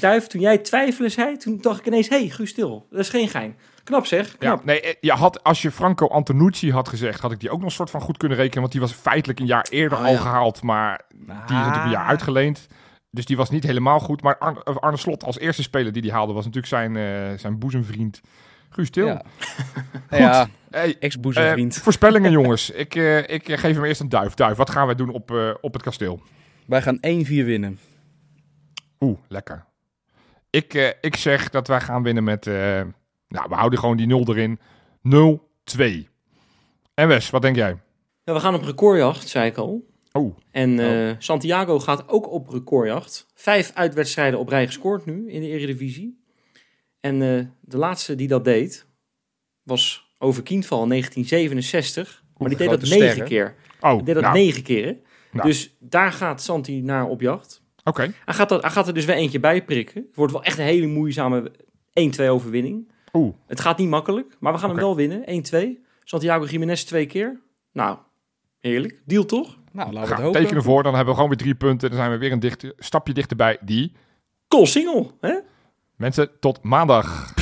[SPEAKER 2] Duif, toen jij twijfelen zei, toen dacht ik ineens, hé, hey, Guus Stil. Dat is geen gein. Knap zeg,
[SPEAKER 3] Ja,
[SPEAKER 2] knap.
[SPEAKER 3] nee, eh, je had, als je Franco Antonucci had gezegd, had ik die ook nog een soort van goed kunnen rekenen. Want die was feitelijk een jaar eerder
[SPEAKER 2] Oh,
[SPEAKER 3] al
[SPEAKER 2] ja.
[SPEAKER 3] gehaald. Maar die is natuurlijk een jaar
[SPEAKER 4] Ah.
[SPEAKER 3] uitgeleend. Dus die was niet helemaal goed. Maar Arne, Arne Slot als eerste speler die die haalde, was natuurlijk zijn, eh, zijn boezemvriend Guus Til.
[SPEAKER 4] Ja, *laughs* ja
[SPEAKER 3] Hey,
[SPEAKER 4] ex-boezemvriend.
[SPEAKER 3] Eh, voorspellingen, jongens. *laughs* Ik, eh, ik eh, geef hem eerst een duif. Duif, wat gaan wij doen op, eh, op het kasteel?
[SPEAKER 4] Wij gaan 1-4 winnen.
[SPEAKER 3] Oeh, lekker. Ik, eh, ik zeg dat wij gaan winnen met... eh, nou, we houden gewoon die 0 erin. 0-2. En Wes, wat denk jij?
[SPEAKER 2] Ja, we gaan op recordjacht, zei ik al.
[SPEAKER 3] Oh,
[SPEAKER 2] En eh, Santiago gaat ook op recordjacht. Vijf uitwedstrijden op rij gescoord nu in de Eredivisie. En eh, de laatste die dat deed was over Kindval in 1967. Maar die deed dat negen
[SPEAKER 4] sterren.
[SPEAKER 2] keer.
[SPEAKER 3] oh
[SPEAKER 2] Die deed dat
[SPEAKER 3] nou,
[SPEAKER 2] negen keer. hè.
[SPEAKER 3] Nou.
[SPEAKER 2] Dus daar gaat Santi naar op jacht.
[SPEAKER 3] Oké.
[SPEAKER 2] Hij gaat, er, hij gaat er dus weer eentje bij prikken. Het wordt wel echt een hele moeizame 1-2 overwinning.
[SPEAKER 3] Oeh,
[SPEAKER 2] Het gaat niet makkelijk, maar we gaan hem wel winnen. 1-2. Santiago Jiménez twee keer. Nou, heerlijk. Deal toch?
[SPEAKER 4] Nou, laten we het hopen.
[SPEAKER 3] tekenen voor. Dan hebben we gewoon weer drie punten. Dan zijn we weer een stapje dichterbij die.
[SPEAKER 2] Cool single, hè?
[SPEAKER 3] Mensen, tot maandag.